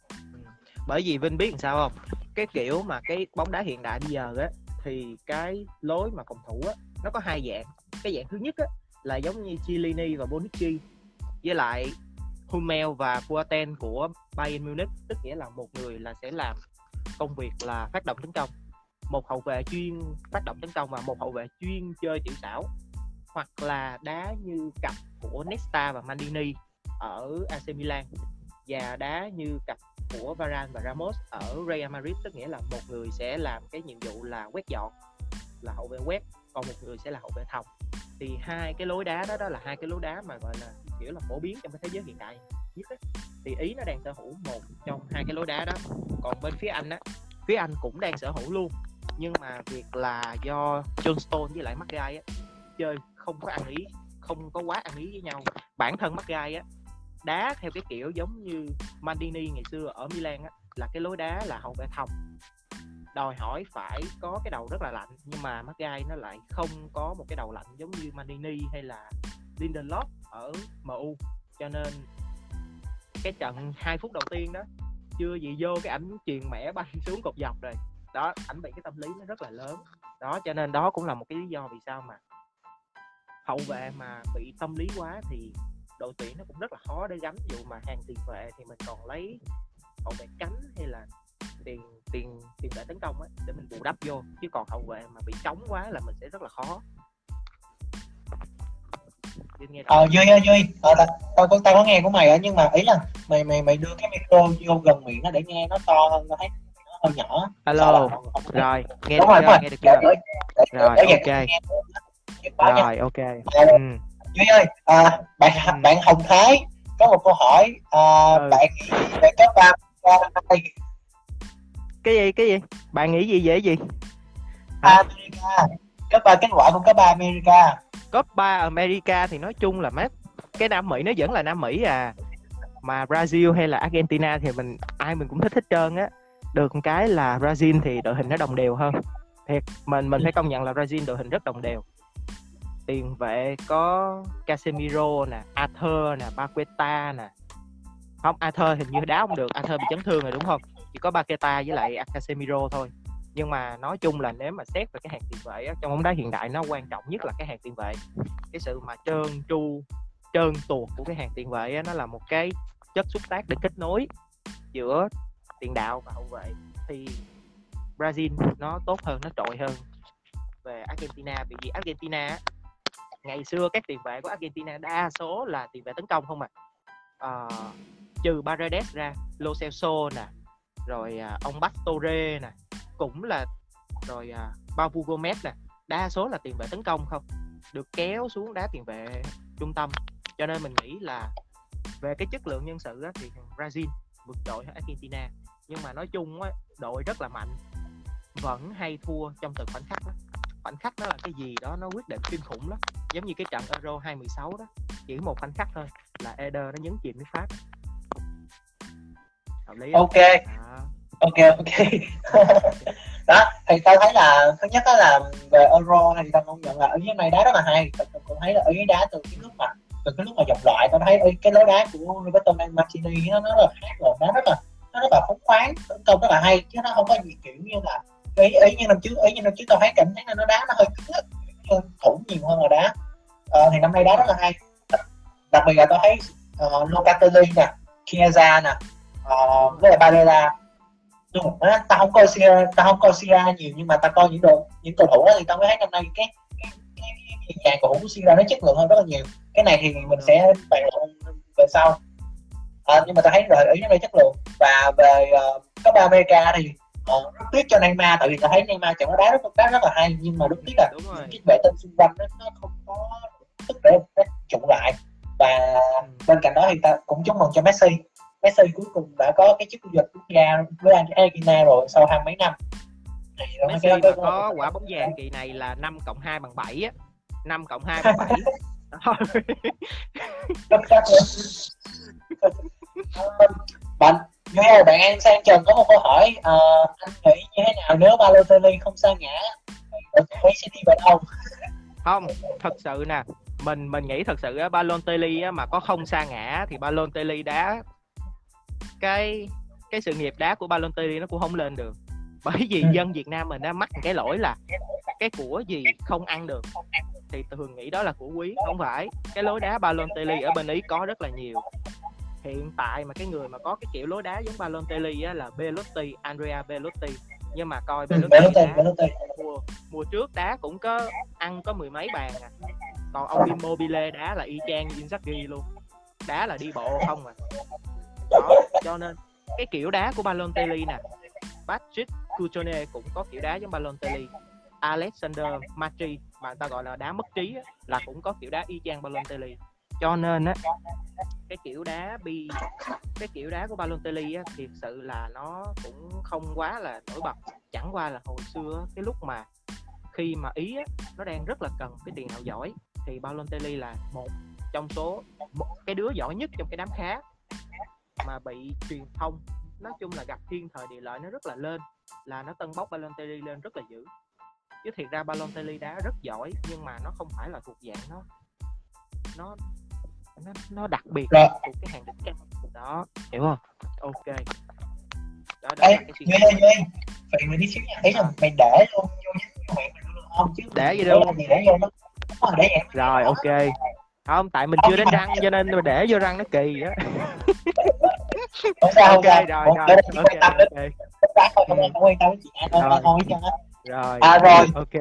Ừ. bởi vì vinh biết làm sao không? Cái kiểu mà cái bóng đá hiện đại bây giờ á thì cái lối mà phòng thủ á nó có hai dạng. Cái dạng thứ nhất á là giống như Chiellini và Bonucci với lại Hummel và Boateng của Bayern Munich tức nghĩa là một người là sẽ làm công việc là phát động tấn công. Một hậu vệ chuyên phát động tấn công và một hậu vệ chuyên chơi tiểu xảo hoặc là đá như cặp của Nesta và Mandini ở AC Milan và đá như cặp của Varane và Ramos ở Real Madrid, tức nghĩa là một người sẽ làm cái nhiệm vụ là quét dọn, là hậu vệ quét, còn một người sẽ là hậu vệ thòng. Thì hai cái lối đá đó đó là hai cái lối đá mà gọi là, kiểu là, phổ biến trong cái thế giới hiện đại nhất ấy. thì ý nó đang sở hữu một trong hai cái lối đá đó. Còn bên phía anh á, phía anh cũng đang sở hữu luôn. Nhưng mà việc là do John Stone với lại McGuire á, chơi không có ăn ý, không có quá ăn ý với nhau. Bản thân McGuire á, đá theo cái kiểu giống như Mandini ngày xưa ở Milan á, là cái lối đá là hậu vệ thòng đòi hỏi phải có cái đầu rất là lạnh, nhưng mà McGuire nó lại không có một cái đầu lạnh giống như Mandini hay là Lindelof ở MU cho nên cái trận 2 phút đầu tiên đó, chưa gì vô cái ảnh truyền mẻ banh xuống cột dọc rồi. Đó, ảnh bị cái tâm lý nó rất là lớn. Đó, cho nên đó cũng là một cái lý do vì sao mà hậu vệ mà bị tâm lý quá thì đội tuyển nó cũng rất là khó để gánh. Dù mà hàng tiền vệ thì mình còn lấy hậu vệ cánh hay là tiền tiền tiền vệ tấn công á để mình bù đắp vô. Chứ còn hậu vệ mà bị trống quá là mình sẽ rất là khó. Ờ duy ơi duy. Ờ, tao, tao tao có nghe của mày á nhưng mà ý là mày mày mày đưa cái micro vô gần miệng nó để nghe nó to hơn nó thấy nó hơi nhỏ. Alo. Rồi nghe được chưa? nghe được chưa? Rồi ok rồi ok. Ừ. duy ơi à, bạn ừ. bạn hồng thái có một câu hỏi à, ừ. bạn về cấp ba cái gì cái gì? Bạn nghĩ gì về gì? America cấp ba kết quả của cấp ba America. Copa America thì nói chung là mấy cái Nam Mỹ nó vẫn là Nam Mỹ à. Mà Brazil hay là Argentina thì mình ai mình cũng thích hết trơn á. Được cái là Brazil thì đội hình nó đồng đều hơn. Thiệt mình mình phải công nhận là Brazil đội hình rất đồng đều tiền vệ có Casemiro nè Arthur nè Paqueta nè. Không Arthur hình như đá không được Arthur bị chấn thương rồi đúng không? Chỉ có Paqueta với lại Casemiro thôi. Nhưng mà nói chung là nếu mà xét về cái hàng tiền vệ á, trong bóng đá hiện đại nó quan trọng nhất là cái hàng tiền vệ. Cái sự mà trơn tru trơn tuột của cái hàng tiền vệ á, nó là một cái chất xúc tác để kết nối giữa tiền đạo và hậu vệ. Thì Brazil nó tốt hơn nó trội hơn về Argentina. Vì vì Argentina ngày xưa các tiền vệ của Argentina đa số là tiền vệ tấn công không à, à trừ Paredes ra Lo Celso nè rồi à, ông Bastore nè cũng là rồi à, Papu Gomez nè đa số là tiền vệ tấn công không được kéo xuống đá tiền vệ trung tâm. Cho nên mình nghĩ là về cái chất lượng nhân sự á, thì Brazil vượt trội hơn Argentina. Nhưng mà nói chung á, đội rất là mạnh vẫn hay thua trong từng khoảnh khắc đó. khoảnh khắc đó là cái gì đó nó quyết định kinh khủng lắm giống như cái trận Euro 2016 đó chỉ một khoảnh khắc thôi là Eder nó nhấn chìm nước Pháp. Hợp lý ok. À. ok ok. Đó thì tao thấy là thứ nhất đó là về euro thì tao công nhận là ở dưới này đá rất là hay. Tao cũng thấy là ở dưới đá từ cái lúc mà từ cái lúc mà dòng loại tao thấy cái lối đá của Roberto Martini nó, nó rất là khác rồi. Nó rất là nó rất là phóng khoáng tấn công rất là hay chứ nó không có gì kiểu như là ý ý như năm trước ý như năm trước tao thấy cảm thấy là nó đá nó hơi cứng thủ nhiều hơn là đá ờ, thì năm nay đá rất là hay. Đặc biệt là tao thấy uh, Locatelli nè Chiesa nè uh, với lại Barella. Đúng rồi tao không coi Sierra tao không coi Sierra nhiều nhưng mà tao coi những đồ những cầu thủ đó thì tao mới thấy năm nay cái cái cái, cái dàn cầu thủ của Sierra nó chất lượng hơn rất là nhiều. Cái này thì mình sẽ bàn luận về sau. À, nhưng mà tao thấy rồi ý nó chất lượng. Và về uh, có ba America thì uh, rất tiếc cho Neymar tại vì tao thấy Neymar trận nó đá rất đá rất là hay nhưng mà rất tiếc là những cái vệ tinh xung quanh nó, nó không có sức để trụ lại và ừ. bên cạnh đó thì ta cũng chúc mừng cho Messi. Messi cuối cùng đã có cái chức vô địch quốc gia với Argentina rồi sau hai mấy năm. Thì Messi có, có quả bóng vàng kỳ này là 5 cộng 2 bằng 7 á. 5 cộng 2 bằng 7 bạn như bạn An Sang Trần có một câu hỏi uh, anh nghĩ như thế nào nếu Balotelli không sa ngã đội tuyển sẽ đi về đâu? Không thật sự nè mình mình nghĩ thật sự á Balotelli á, mà có không sa ngã thì Balotelli đá. Cái cái sự nghiệp đá của Balotelli nó cũng không lên được. Bởi vì ừ. dân Việt Nam mình đã mắc cái lỗi là cái của gì không ăn được. Thì thường nghĩ đó là của quý không phải. Cái lối đá Balotelli ở bên Ý có rất là nhiều hiện tại mà cái người mà có cái kiểu lối đá giống Balotelli á là Belotti Andrea Belotti. Nhưng mà coi Ừ, Belotti Belotti, đá Belotti. mùa mùa trước đá cũng có ăn có mười mấy bàn à. Còn ông Immobile đá là y chang như Inzaghi luôn. Đá là đi bộ không à. Đó cho nên cái kiểu đá của Balotelli nè Patrick Cuccione cũng có kiểu đá giống Balotelli. Alexander Matri mà người ta gọi là đá mất trí á, là cũng có kiểu đá y chang Balotelli cho nên á. Cái kiểu đá bi cái kiểu đá của Balotelli á thiệt sự là nó cũng không quá là nổi bật. Chẳng qua là hồi xưa cái lúc mà khi mà ý á, nó đang rất là cần cái tiền đạo giỏi thì Balotelli là một trong số một cái đứa giỏi nhất trong cái đám khá mà bị truyền thông nói chung là gặp thiên thời địa lợi nó rất là lên là nó tân bốc Balotelli lên rất là dữ. Chứ thiệt ra Balotelli đá rất giỏi nhưng mà nó không phải là thuộc dạng nó nó nó, nó đặc biệt Rồi. thuộc cái hàng đỉnh cao đó hiểu không? Ok. Đó, đó Ê, cái ơi, Duy Vậy mày đi xíu nha, ý là mày để luôn vô mày luôn. Không chứ Để gì đâu. gì để vô nó? Để vậy rồi ok. không tại mình chưa đến răng cho nên mà để vô răng nó kỳ á. Không sao ok rồi rồi. để ok ok. rồi. À, rồi. ok.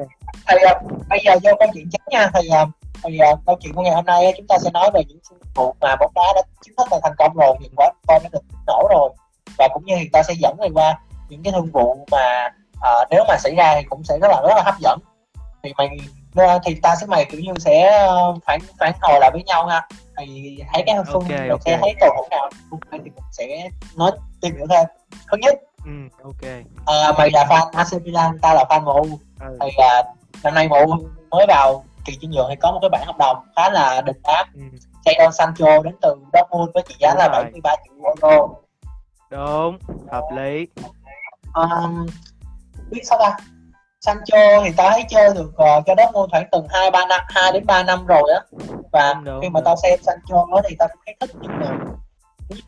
Thì à, bây giờ vô câu chuyện chính nha. Thì, à, thì à, câu chuyện của ngày hôm nay chúng ta sẽ nói về những thương vụ mà bóng đá đã chính thức là thành công rồi hiện quá con đã được nổ rồi. Và cũng như thì ta sẽ dẫn người qua những cái thương vụ mà à, nếu mà xảy ra thì cũng sẽ rất là rất là hấp dẫn. Thì mày thì ta sẽ mày kiểu như sẽ ờ, phản phản hồi lại với nhau ha. Thì thấy cái phương Ok, mình ok. sẽ thấy cầu thủ nào thì mình sẽ nói tìm hiểu thêm. Thứ nhất ừ ok. à, mày là fan AC Milan ta là fan MU ừ. thì à, năm nay MU mới vào kỳ chuyển nhượng thì có một cái bản hợp đồng khá là đình đám ừ. Jadon Sancho đến từ Dortmund với trị giá Đúng là rồi. 73 triệu euro. Đúng hợp lý. Um, biết sao ta? Sancho thì ta thấy chơi được uh, cho Dortmund khoảng từng hai ba năm hai đến 3 năm rồi á. Và Đúng, khi mà tao xem Sancho đó thì tao cũng thấy thích nhưng mà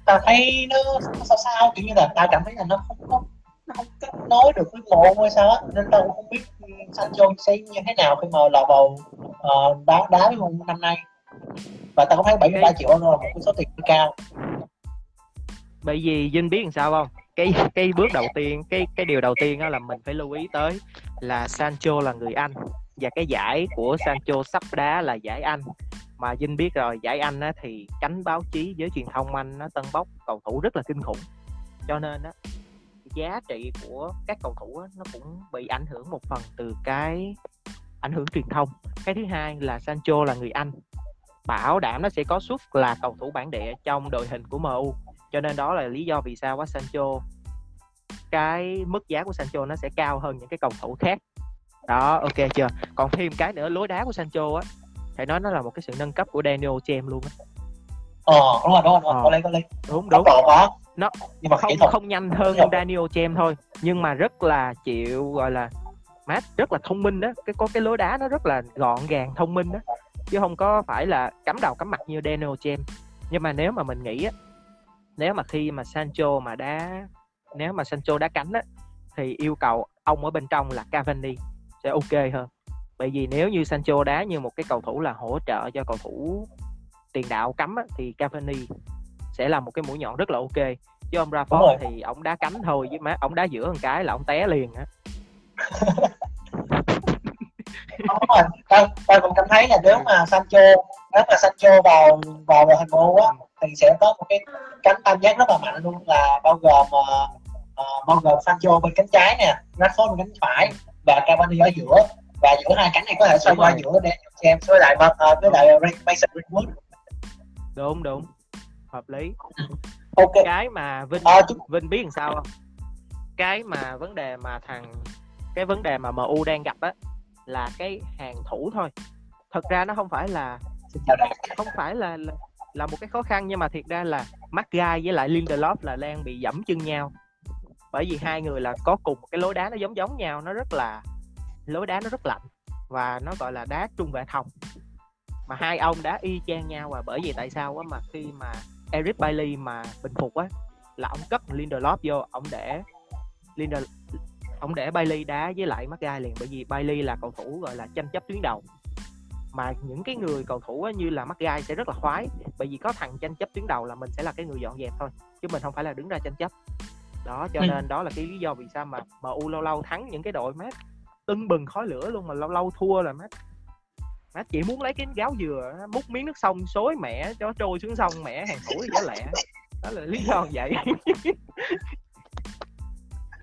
tao thấy nó nó sao sao kiểu như là tao cảm thấy là nó không có nó không kết nối được với mộ hay sao á nên tao cũng không biết ừ, Sancho sẽ như thế nào khi mà lọt vào ờ, đá đá với năm nay. Và tao cũng thấy 73 triệu euro là một cái số tiền cao. Bởi vì Vinh biết làm sao không? Cái cái bước đầu tiên cái cái điều đầu tiên đó là mình phải lưu ý tới là Sancho là người Anh. Và cái giải của Sancho sắp đá là giải Anh. Mà Vinh biết rồi giải Anh á, thì cánh báo chí với truyền thông Anh nó tân bốc cầu thủ rất là kinh khủng. Cho nên á giá trị của các cầu thủ á, nó cũng bị ảnh hưởng một phần từ cái ảnh hưởng truyền thông. Cái thứ hai là Sancho là người Anh. Bảo đảm nó sẽ có suất là cầu thủ bản địa trong đội hình của MU cho nên đó là lý do vì sao á Sancho cái mức giá của Sancho nó sẽ cao hơn những cái cầu thủ khác. Đó ok chưa? Còn thêm cái nữa lối đá của Sancho á phải nói nó là một cái sự nâng cấp của Daniel James luôn á. Ờ đúng rồi đúng rồi, đúng rồi. Ờ. có lấy có lấy. Đúng đúng. Độ có Nó nhưng mà không thuật không nhanh hơn Đúng. Daniel James thôi nhưng mà rất là chịu gọi là mát rất là thông minh đó. Cái có cái lối đá nó rất là gọn gàng thông minh đó. Chứ không có phải là cắm đầu cắm mặt như Daniel James. Nhưng mà nếu mà mình nghĩ á nếu mà khi mà Sancho mà đá nếu mà Sancho đá cánh á thì yêu cầu ông ở bên trong là Cavani sẽ ok hơn. Bởi vì nếu như Sancho đá như một cái cầu thủ là hỗ trợ cho cầu thủ tiền đạo cắm á, thì Cavani sẽ là một cái mũi nhọn rất là ok. Chứ ông Rafford thì ông đá cánh thôi với má ông đá giữa một cái là ông té liền á. Đúng rồi. Tao tao cũng cảm thấy là nếu mà Sancho nếu mà Sancho vào vào đội hình MU á thì sẽ có một cái cánh tam giác rất là mạnh luôn là bao gồm ờ, bao gồm Sancho bên cánh trái nè Rashford bên cánh phải và Cavani ở giữa. Và giữa hai cánh này có thể xoay qua giữa Daniel James với lại uh, với lại Mason Greenwood. Đúng đúng hợp lý. Ok. Cái mà Vinh Ờ, chúng- Vinh biết làm sao không? Cái mà vấn đề mà thằng cái vấn đề mà MU đang gặp á là cái hàng thủ thôi. Thật ra nó không phải là không phải là là, là một cái khó khăn nhưng mà thiệt ra là Maguire với lại Lindelof là đang bị dẫm chân nhau. Bởi vì hai người là có cùng một cái lối đá nó giống giống nhau nó rất là lối đá nó rất lạnh và nó gọi là đá trung vệ thông. Mà hai ông đá y chang nhau và bởi vì tại sao á mà khi mà Eric Bailey mà bình phục á là ông cất Lindelof vô ông để Linder ông để Bailey đá với lại Maguire liền. Bởi vì Bailey là cầu thủ gọi là tranh chấp tuyến đầu. Mà những cái người cầu thủ á, như là gai sẽ rất là khoái. Bởi vì có thằng tranh chấp tuyến đầu là mình sẽ là cái người dọn dẹp thôi chứ mình không phải là đứng ra tranh chấp. Đó cho Ừ. nên đó là cái lý do vì sao mà MU lâu lâu thắng những cái đội mát tưng bừng khói lửa luôn mà lâu lâu thua là mát mát chỉ muốn lấy cái gáo dừa á, múc miếng nước sông xối mẹ cho trôi xuống sông mẹ hàng thủ giá lẹ. Đó là lý do vậy.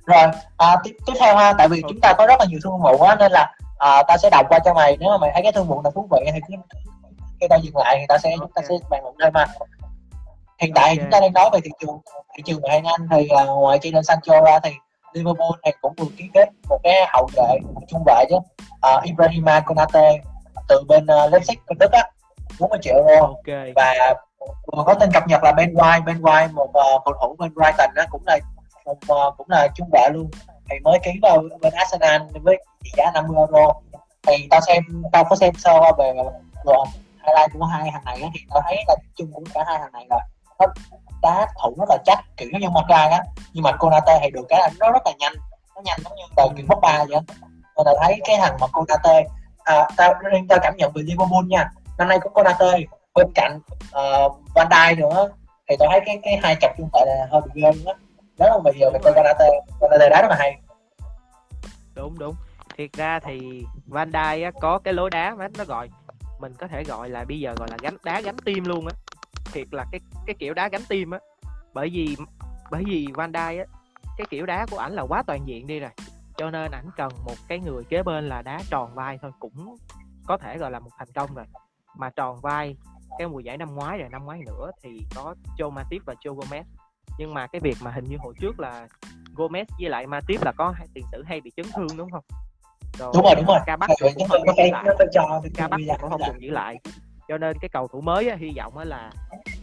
Rồi à, tiếp, tiếp theo ha tại vì chúng ta có rất là nhiều thương vụ á nên là à, ta sẽ đọc qua cho mày. Nếu mà mày thấy cái thương vụ nào thú vị thì cứ khi ta dừng lại thì ta sẽ chúng ta sẽ bàn luận thêm ha. Hiện tại Ok. chúng ta đang nói về thị trường thị trường ngoại hạng Anh thì à, ngoài Jadon Sancho ra thì Liverpool này cũng vừa ký kết một cái hậu vệ một trung vệ chứ. À, Ibrahima Konate từ bên uh, Leipzig bên Đức á 40 triệu euro. Ok. Và có tin cập nhật là Ben White. Ben White một uh, cầu thủ bên Brighton đó cũng là một uh, cũng là trung vệ luôn. Thì mới ký vào bên Arsenal với trị giá 50 euro. Thì tao xem tao có xem sơ về rồi highlight của hai thằng này á, thì tao thấy là chung của cả hai thằng này là nó đá thủ rất là chắc kiểu như Makai á. Nhưng mà Konate thì được cái là nó rất là nhanh. Nó nhanh giống như là kiểu bốc ba vậy á. nên là thấy cái thằng mà Konate à, tao tao cảm nhận về Liverpool nha. Năm nay có Konate bên cạnh uh, Van Dijk nữa. Thì tôi thấy cái cái hai cặp trung vệ là hơi bị ghê luôn á. Nếu mà bây giờ mình coi Konate Konate đá rất là hay. Đúng đúng. Thiệt ra thì Van Dijk á, có cái lối đá mà nó gọi mình có thể gọi là bây giờ gọi là gánh đá gánh tim luôn á. Thiệt là cái cái kiểu đá gánh tim á. Bởi vì bởi vì Van Dijk á cái kiểu đá của ảnh là quá toàn diện đi rồi cho nên ảnh cần một cái người kế bên là đá tròn vai thôi cũng có thể gọi là một thành công rồi mà tròn vai cái mùa giải năm ngoái rồi năm ngoái nữa thì có Joe Matip và Joe Gomez nhưng mà cái việc mà hình như hồi trước là Gomez với lại Matip là có hai tiền sử hay bị chấn thương đúng không? đúng rồi đúng rồi Ca Bắc cũng không có giữ lại. Ca Bắc cũng không được giữ lại. Cho nên cái cầu thủ mới á, hy vọng á là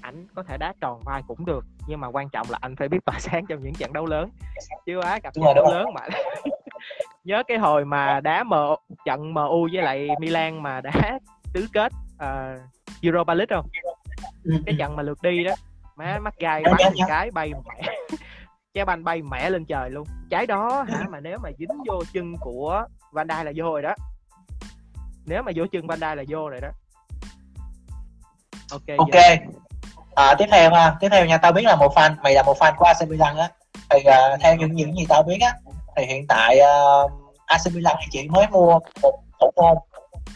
ảnh có thể đá tròn vai cũng được nhưng mà quan trọng là anh phải biết tỏa sáng trong những trận đấu lớn chứ á gặp trận rồi, đấu rồi. lớn mà nhớ cái hồi mà đá M trận MU với lại Milan mà đá tứ kết uh, Europa League không? Ừ, cái trận mà lượt đi đó má mắt gai bắn một cái bay mẹ. Trái banh bay mẹ lên trời luôn. Trái đó hả mà nếu mà dính vô chân của Van Dijk là vô rồi đó. Nếu mà vô chân Van Dijk là vô rồi đó. Ok ok. Giờ- à, tiếp theo ha. Tiếp theo nha tao biết là một fan mày là một fan của AC Milan á. Thì à, theo những những gì tao biết á thì hiện tại uh, AC Milan thì chỉ mới mua một thủ môn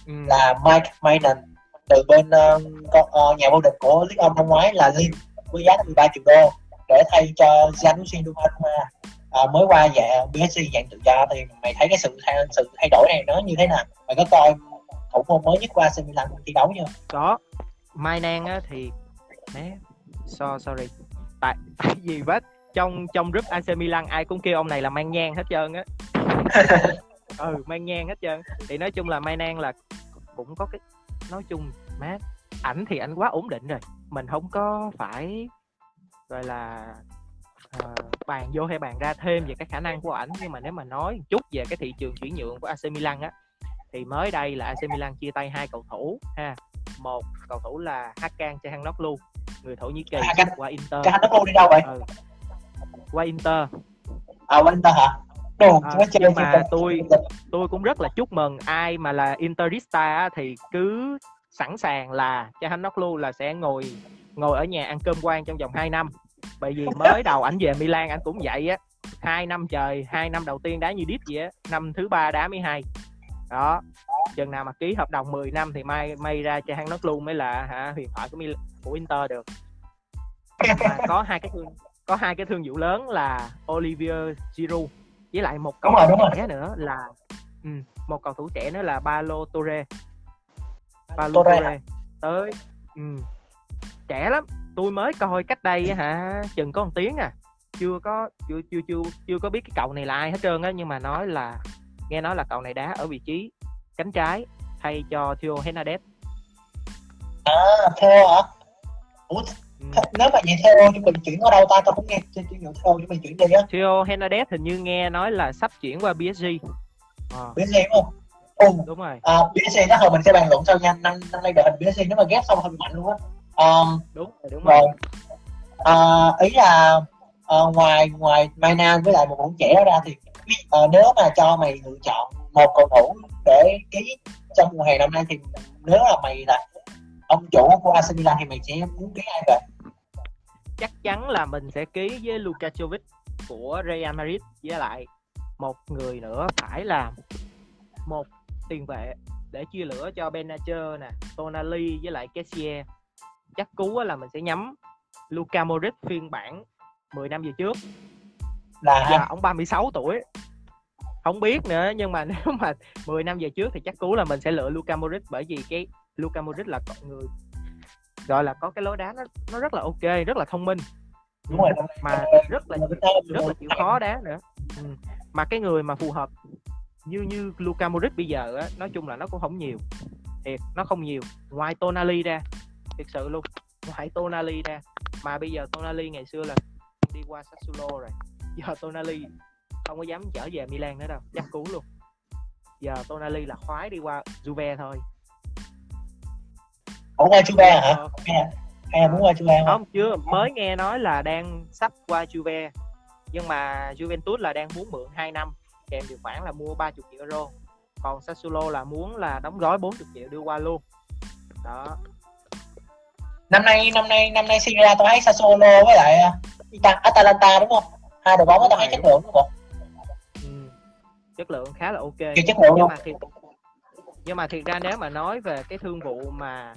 ừ. là Mike Maignan từ bên ờ, con- ờ, nhà vô địch của League One năm ngoái là Lille với giá là 13 triệu đô để thay cho Gianluigi Donnarumma. À, mới qua dạng PSG dạng tự do thì mày thấy cái sự thay, sự thay đổi này nó như thế nào? Mày có coi thủ môn mới nhất của AC Milan thi đấu chưa? Có. Mai Nan á thì né so sorry. Tại tại vì vết trong trong group AC Milan ai cũng kêu ông này là mang nhang hết trơn á. Ừ mang nhang hết trơn. Thì nói chung là Mai Nan là cũng có cái nói chung má ảnh thì ảnh quá ổn định rồi. Mình không có phải gọi là ờ, bàn vô hay bàn ra thêm về cái khả năng của ảnh. Nhưng mà nếu mà nói một chút về cái thị trường chuyển nhượng của AC Milan á thì mới đây là AC Milan chia tay hai cầu thủ ha. Một cầu thủ là Hakan Çalhanoğlu người Thổ Nhĩ Kỳ Hakan- qua Inter. Cái nó đi đâu vậy? Ừ. qua Inter. À bên Inter hả? Đồ À, chơi nhưng mà tôi- tôi cũng rất là chúc mừng ai mà là Interista thì cứ sẵn sàng là Çalhanoğlu là sẽ ngồi ngồi ở nhà ăn cơm quan trong vòng 2 năm. Bởi vì mới đầu ảnh về Milan ảnh cũng vậy á. Hai năm trời hai năm đầu tiên đá như đít vậy á. Năm thứ ba đá mới hay. Đó. Chừng nào mà ký hợp đồng 10 năm thì may may ra Çalhanoğlu mới là hả huyền thoại của Mil- của Inter được. Mà có hai cái thương có hai cái thương vụ lớn là Olivier Giroud với lại một cầu thủ đúng rồi. trẻ nữa là ừ, một cầu thủ trẻ nữa là Paulo Torre. Paulo Torre Torre, tới ừ, trẻ lắm. Tôi mới coi cách đây á hả chừng có một tiếng à. Chưa có chưa chưa chưa chưa có biết cái cậu này là ai hết trơn á nhưng mà nói là nghe nói là cậu này đá ở vị trí cánh trái thay cho Theo Hernandez. À theo hả? Ủa nếu mà vậy theo chúng mình chuyển ở đâu ta? Tao cũng nghe trên chuyên hiệu theo chúng mình chuyển đi á. Theo Hernandez hình như nghe nói là sắp chuyển qua PSG Ờ, PSG đúng không? Ừ đúng rồi. À, PSG đó hồi mình sẽ bàn luận sau nha. Năm năm nay đội hình PSG nếu mà ghép xong bị mạnh luôn á. Um, đúng rồi đúng rồi. rồi. À, ý là ờ, ngoài ngoài Maina với lại một thủ trẻ đó ra thì ờ, nếu mà cho mày lựa chọn một cầu thủ để ký trong mùa hè năm nay thì nếu là mày là ông chủ của AC Milan thì mày sẽ muốn ký ai về chắc chắn là mình sẽ ký với Luka Jovic của Real Madrid với lại một người nữa phải là một tiền vệ để chia lửa cho Benacer nè, Tonali với lại Kessié. Chắc cú là mình sẽ nhắm Luka Modric phiên bản 10 năm về trước. là Giờ ông 36 tuổi. Không biết nữa nhưng mà nếu mà 10 năm về trước thì chắc cú là mình sẽ lựa Luka Modric bởi vì cái Luka Modric là con người gọi là có cái lối đá nó nó rất là ok, rất là thông minh. Đúng rồi. Mà rất là rất là chịu khó đá nữa. Ừ. mà cái người mà phù hợp như như Luka Modric bây giờ á nói chung là nó cũng không nhiều. Thiệt nó không nhiều. Ngoài Tonali ra thiệt sự luôn. Ngoài Tonali ra. Mà bây giờ Tonali ngày xưa là đi qua Sassuolo rồi. Giờ Tonali không có dám trở về Milan nữa đâu. Chắc cú luôn. Giờ Tonali là khoái đi qua Juve thôi ủa qua Juve hả? Ờ, hay là, hay là muốn qua Juve không? Không chưa. Mới nghe nói là đang sắp qua Juve nhưng mà Juventus là đang muốn mượn 2 năm kèm điều khoản là mua 30 triệu euro. Còn Sassuolo là muốn là đóng gói 40 triệu đưa qua luôn. Đó. Năm nay năm nay năm nay Serie A tôi thấy Sassuolo với lại Ita- Atalanta đúng không? Hai đội bóng tôi thấy chất lượng đúng không? Ừ. chất lượng khá là ok. Chất lượng nhưng mà thiệt nhưng mà thiệt ra nếu mà nói về cái thương vụ mà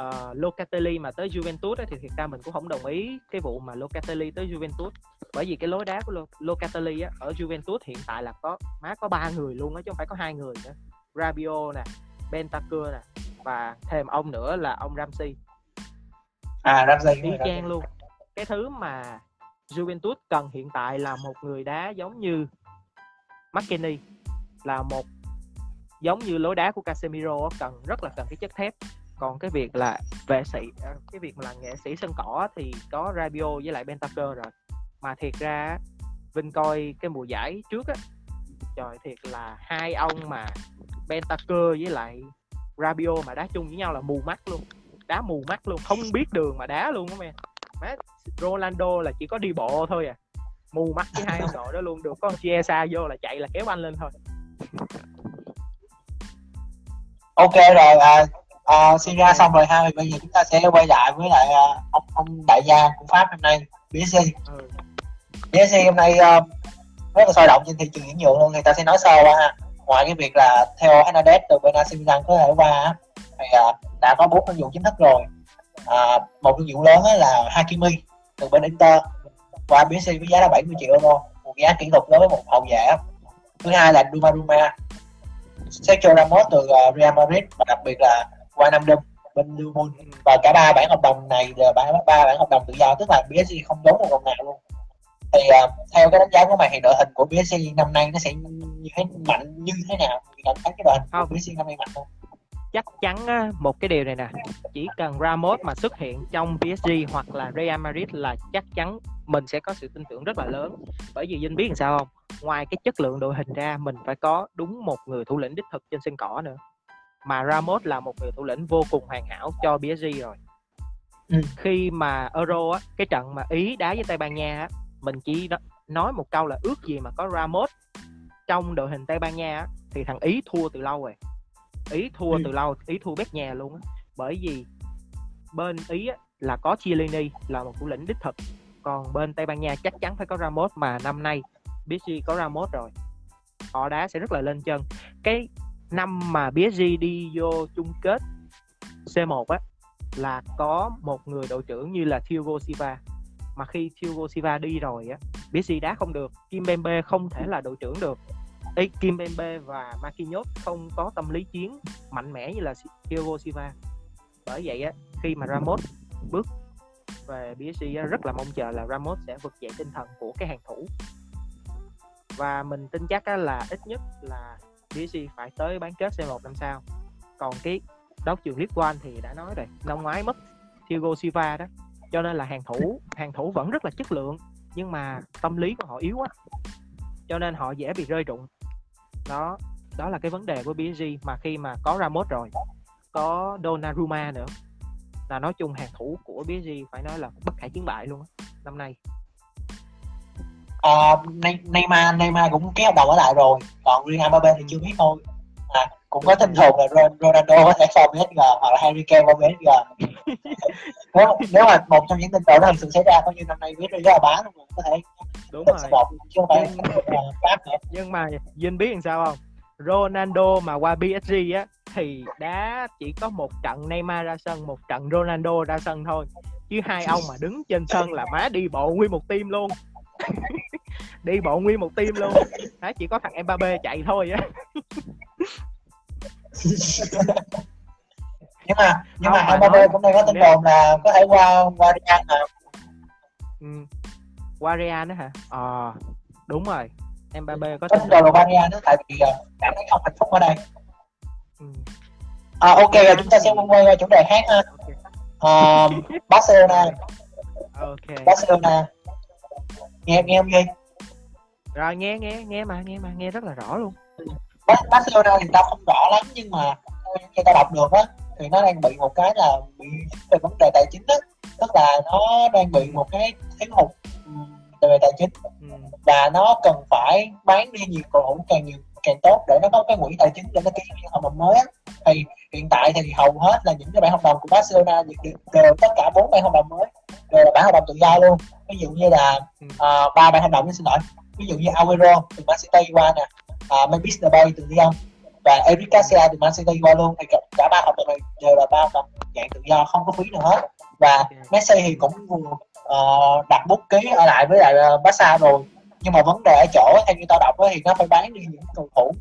uh, Locatelli mà tới Juventus ấy, thì thiệt ra mình cũng không đồng ý cái vụ mà Locatelli tới Juventus. Bởi vì cái lối đá của Lo- Locatelli á, ở Juventus hiện tại là có má có ba người luôn á chứ không phải có hai người nữa. Rabiot nè Bentancur nè và thêm ông nữa là ông Ramsey. À Ramsey y rồi, chang luôn. Cái thứ mà Juventus cần hiện tại là một người đá giống như McKennie là một giống như lối đá của Casemiro cần rất là cần cái chất thép còn cái việc là vệ sĩ ờ, cái việc mà là nghệ sĩ sân cỏ thì có Rabio với lại Bentancur rồi. Mà thiệt ra Vinh coi cái mùa giải trước á trời thiệt là hai ông mà Bentancur với lại Rabio mà đá chung với nhau là mù mắt luôn đá mù mắt luôn không biết đường mà đá luôn á mẹ má Ronaldo là chỉ có đi bộ thôi à mù mắt với hai ông đội đó luôn được có con Chiesa vô là chạy là kéo anh lên thôi. Ok rồi à, à, Serie A xong rồi ha bây giờ chúng ta sẽ quay lại với lại à, ông ông đại gia của Pháp hôm nay PSG ừ. PSG hôm nay uh, rất là sôi động trên thị trường chuyển nhượng luôn người ta sẽ nói sơ qua ha. Ngoài cái việc là theo Hernandez từ bên AC Milan có thể qua thì uh, đã có bốn thương vụ chính thức rồi. À, một thương vụ lớn là Hakimi từ bên Inter qua PSG với giá là 70 triệu euro một giá kỷ lục đối với một hậu vệ thứ hai là Donnarumma Sergio Ramos từ uh, Real Madrid và đặc biệt là Wijnaldum bên Liverpool. Và cả ba bản hợp đồng này là ba ba bản hợp đồng tự do tức là PSG không tốn một đồng nào luôn. Thì uh, theo cái đánh giá của mày thì đội hình của PSG năm nay nó sẽ như thế mạnh như thế nào? Mày cảm thấy cái đội hình của. PSG năm nay mạnh không chắc chắn á, một cái điều này nè. Chỉ cần Ramos mà xuất hiện trong PSG hoặc là Real Madrid là chắc chắn mình sẽ có sự tin tưởng rất là lớn. Bởi vì Vinh biết làm sao không? Ngoài cái chất lượng đội hình ra mình phải có đúng một người thủ lĩnh đích thực trên sân cỏ nữa mà Ramos là một người thủ lĩnh vô cùng hoàn hảo cho PSG rồi. Ừ. khi mà Euro á cái trận mà Ý đá với Tây Ban Nha á mình chỉ nói- một câu là ước gì mà có Ramos trong đội hình Tây Ban Nha á, thì thằng Ý thua từ lâu rồi. Ý thua Ừ. từ lâu Ý thua bét nhà luôn á. Bởi vì bên Ý á, là có Chiellini là một thủ lĩnh đích thực. Còn bên Tây Ban Nha chắc chắn phải có Ramos mà năm nay PSG có Ramos rồi. Họ đá sẽ rất là lên chân. Cái năm mà PSG đi vô chung kết C1 á là có một người đội trưởng như là Thiago Silva. Mà khi Thiago Silva đi rồi á PSG đá không được Kim Bembe không thể là đội trưởng được. Ê, Kim Bembe và Marquinhos không có tâm lý chiến mạnh mẽ như là Thiago Silva. Bởi vậy á khi mà Ramos bước về PSG á, rất là mong chờ là Ramos sẽ vực dậy tinh thần của cái hàng thủ. Và mình tin chắc á, là ít nhất là PSG phải tới bán kết C1 năm sau. Còn cái đấu trường League One thì đã nói rồi, năm ngoái mất Thiago Silva đó. Cho nên là hàng thủ hàng thủ vẫn rất là chất lượng, nhưng mà tâm lý của họ yếu quá. Cho nên họ dễ bị rơi rụng. Đó đó là cái vấn đề của PSG mà khi mà có Ramos rồi, có Donnarumma nữa, là nói chung hàng thủ của PSG phải nói là bất khả chiến bại luôn á, năm nay à, Ney- Neymar Neymar cũng ký hợp đồng ở lại rồi. Còn Real Mbappé thì chưa biết thôi. Mà cũng có tin đồn là Ronaldo có thể form PSG hoặc là Harry Kane form PSG nếu nếu mà một trong những tin đồn đó thực sự xảy ra coi như năm nay PSG rất là bán luôn có thể đúng rồi. rồi một chứ không phải Nhưng- nhưng mà Vinh biết làm sao không? Ronaldo mà qua PSG á thì đá chỉ có một trận Neymar ra sân một trận Ronaldo ra sân thôi. Chứ hai ông mà đứng trên sân là má đi bộ nguyên một team luôn đi bộ nguyên một team luôn. Đó chỉ có thằng Mbappe chạy thôi á. Nhưng mà nhưng Không, mà mà Mbappe nói- cũng đang có tin đồn là có thể qua qua Real mà. Ừ. qua Real nữa hả? Ờ đúng rồi. Mbappe có có tin đồn là qua Real đó tại vì ờ, cảm thấy không hạnh phúc ở đây. Ừ. à, ok rồi chúng ta sẽ quay qua chủ đề khác ha. Ờ, Barcelona. Ok. Barcelona. Nghe nghe không Duy rồi nghe nghe nghe mà nghe mà nghe rất là rõ luôn Bar- Barcelona thì tao không rõ lắm nhưng mà gì tao đọc được á thì nó đang bị một cái là bị về vấn đề tài chính á tức là nó đang bị một cái thiếu hụt ừm, về tài chính ừ. và nó cần phải bán đi nhiều cầu thủ càng nhiều càng tốt để nó có cái quỹ tài chính để nó ký những hợp đồng mới á. thì hiện tại thì hầu hết là những cái bản hợp đồng của Barcelona đều, đều tất cả bốn bản hợp đồng mới đều là bản hợp đồng tự do luôn ví dụ như là Ừ. ờ, ba bản hợp đồng xin lỗi ví dụ như Aguero từ Man City qua nè. Uh, Memphis Depay từ Lyon và Eric Garcia từ Man City qua luôn. Thì cả, ba hợp đồng này đều là ba hợp đồng dạng tự do không có phí nào hết. Và Messi thì cũng vừa ờ, đặt bút ký ở lại với lại ờ, Barca rồi. Nhưng mà vấn đề ở chỗ theo như tao đọc thì nó phải bán đi những cầu thủ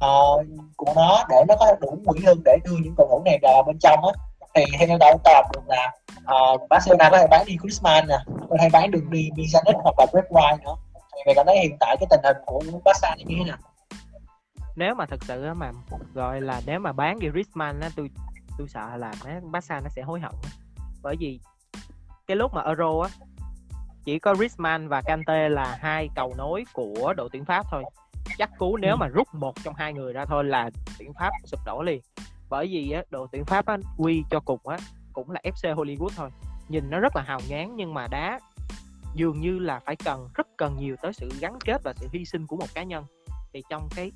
ờ, của nó để nó có đủ quỹ lương để đưa những cầu thủ này vào bên trong á. Thì theo như tao tao đọc được là ờ, Barcelona có thể bán đi Griezmann nè. Có thể bán được đi Pjanic hoặc là Brad White nữa thì cảm thấy hiện tại cái tình hình của Barca như thế nào? Nếu mà thật sự mà gọi là nếu mà bán đi Griezmann á tôi tôi sợ là Barca nó sẽ hối hận bởi vì cái lúc mà Euro á chỉ có Griezmann và Kante là hai cầu nối của đội tuyển Pháp thôi. Chắc cú nếu mà rút một trong hai người ra thôi là tuyển Pháp sụp đổ liền. Bởi vì á đội tuyển Pháp á quy cho cùng á cũng là FC Hollywood thôi. Nhìn nó rất là hào nhoáng nhưng mà đá dường như là phải cần rất cần nhiều tới sự gắn kết và sự hy sinh của một cá nhân. Thì trong cái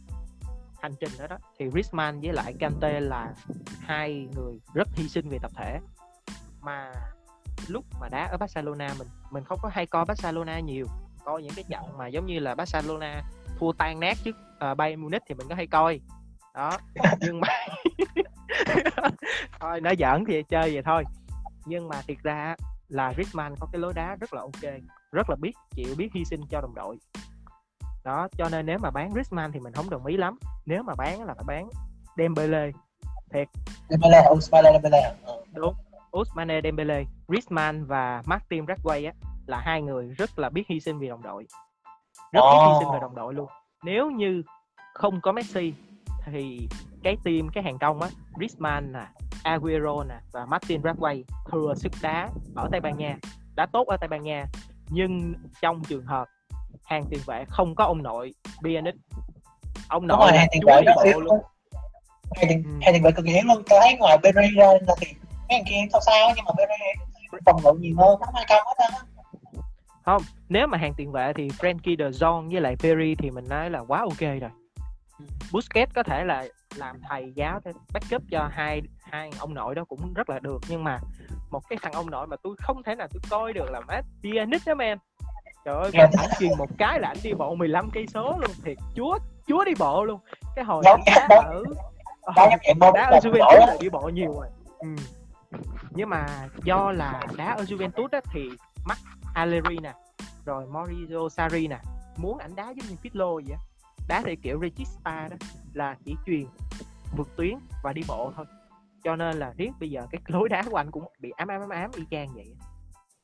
hành trình đó đó thì Griezmann với lại Kante là hai người rất hy sinh về tập thể. Mà lúc mà đá ở Barcelona mình mình không có hay coi Barcelona nhiều. Coi những cái trận mà giống như là Barcelona thua tan nát trước uh, Bayern Munich thì mình có hay coi. Đó nhưng mà thôi nói giỡn thì chơi vậy thôi. Nhưng mà thiệt ra là Griezmann có cái lối đá rất là ok rất là biết chịu biết hy sinh cho đồng đội. Đó cho nên nếu mà bán Griezmann thì mình không đồng ý lắm. Nếu mà bán là phải bán Dembele Dembele Ousmane Dembele Ờ. đúng Ousmane Dembele Griezmann và Martin Rashford á là hai người rất là biết hy sinh vì đồng đội. Rất biết hy sinh về đồng đội luôn. Nếu như không có Messi thì cái team cái hàng công á Griezmann nè Aguero nè và Martin Rashford thừa sức đá ở Tây Ban Nha đá tốt ở Tây Ban Nha nhưng trong trường hợp hàng tiền vệ không có ông nội Pjanic ông nội rồi hàng tiền vệ bộ yếu luôn. Hàng tiền Ừ. hàng tiền vệ cực yếu luôn. Tôi thấy ngoài Berry ra thì mấy thằng kia sao sao nhưng mà Berry phòng ngự nhiều hơn nó hai công hết á. Nếu mà hàng tiền vệ thì Frankie de Jong với lại Perry thì mình nói là quá ok rồi. Busquets có thể là làm thầy giáo để backup cho hai hai ông nội đó cũng rất là được. Nhưng mà một cái thằng ông nội mà tôi không thể nào tôi coi được là má Pjanic đó em trời ơi Dạ. ảnh truyền một cái là ảnh đi bộ 15 cây số luôn thiệt. Chúa chúa đi bộ luôn. Cái hồi Giống ảnh như đá đó. ở đó đá ở Juventus là đi bộ nhiều rồi. Ừ. nhưng mà do là đá ở Juventus á, thì mắt Allegri nè rồi Maurizio Sarri nè muốn ảnh đá giống như Pirlo vậy á. Đá theo kiểu Regista đó là chỉ truyền vượt tuyến và đi bộ thôi cho nên là riết bây giờ cái lối đá của anh cũng bị ám ám ám ám y chang vậy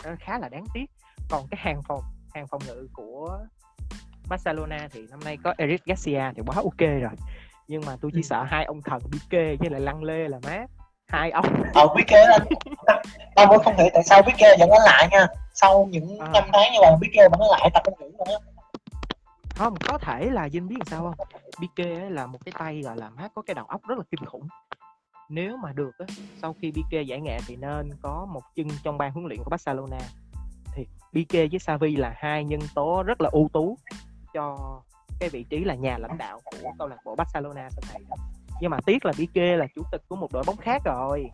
nó khá là đáng tiếc. Còn cái hàng phòng hàng phòng ngự của Barcelona thì năm nay có Eric Garcia thì quá ok rồi. Nhưng mà tôi chỉ sợ hai ông thần Pique với lại Lăng Lê là má. Hai ông. Ờ Pique anh tao vẫn không hiểu tại sao Pique vẫn ở lại nha. Sau những À. năm tháng như vậy Pique vẫn ở lại tập không nữa. Không có thể là Vinh biết làm sao không? Pique là một cái tay gọi là má có cái đầu óc rất là kinh khủng nếu mà được á sau khi Pique giải nghệ thì nên có một chân trong ban huấn luyện của Barcelona. Thì Pique với Xavi là hai nhân tố rất là ưu tú cho cái vị trí là nhà lãnh đạo của câu lạc bộ Barcelona sau này. Nhưng mà tiếc là Pique là chủ tịch của một đội bóng khác rồi.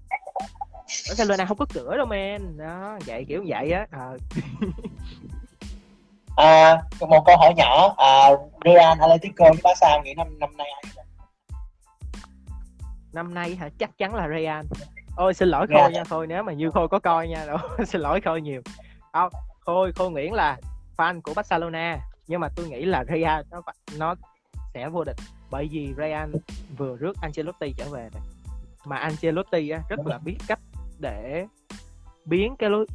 Barcelona không có cửa đâu men. Đó vậy kiểu vậy á. À. à, một câu hỏi nhỏ. À, Real Atletico với Barca nghĩ năm năm nay ai năm nay hả? Chắc chắn là Real. Ôi xin lỗi khôi nha khôi nếu mà như khôi có coi nha đâu xin lỗi khôi nhiều. Không khôi khôi nguyễn là fan của barcelona nhưng mà tôi nghĩ là real nó nó sẽ vô địch. Bởi vì real vừa rước ancelotti trở về này. Mà ancelotti á, rất là biết cách để biến cái lối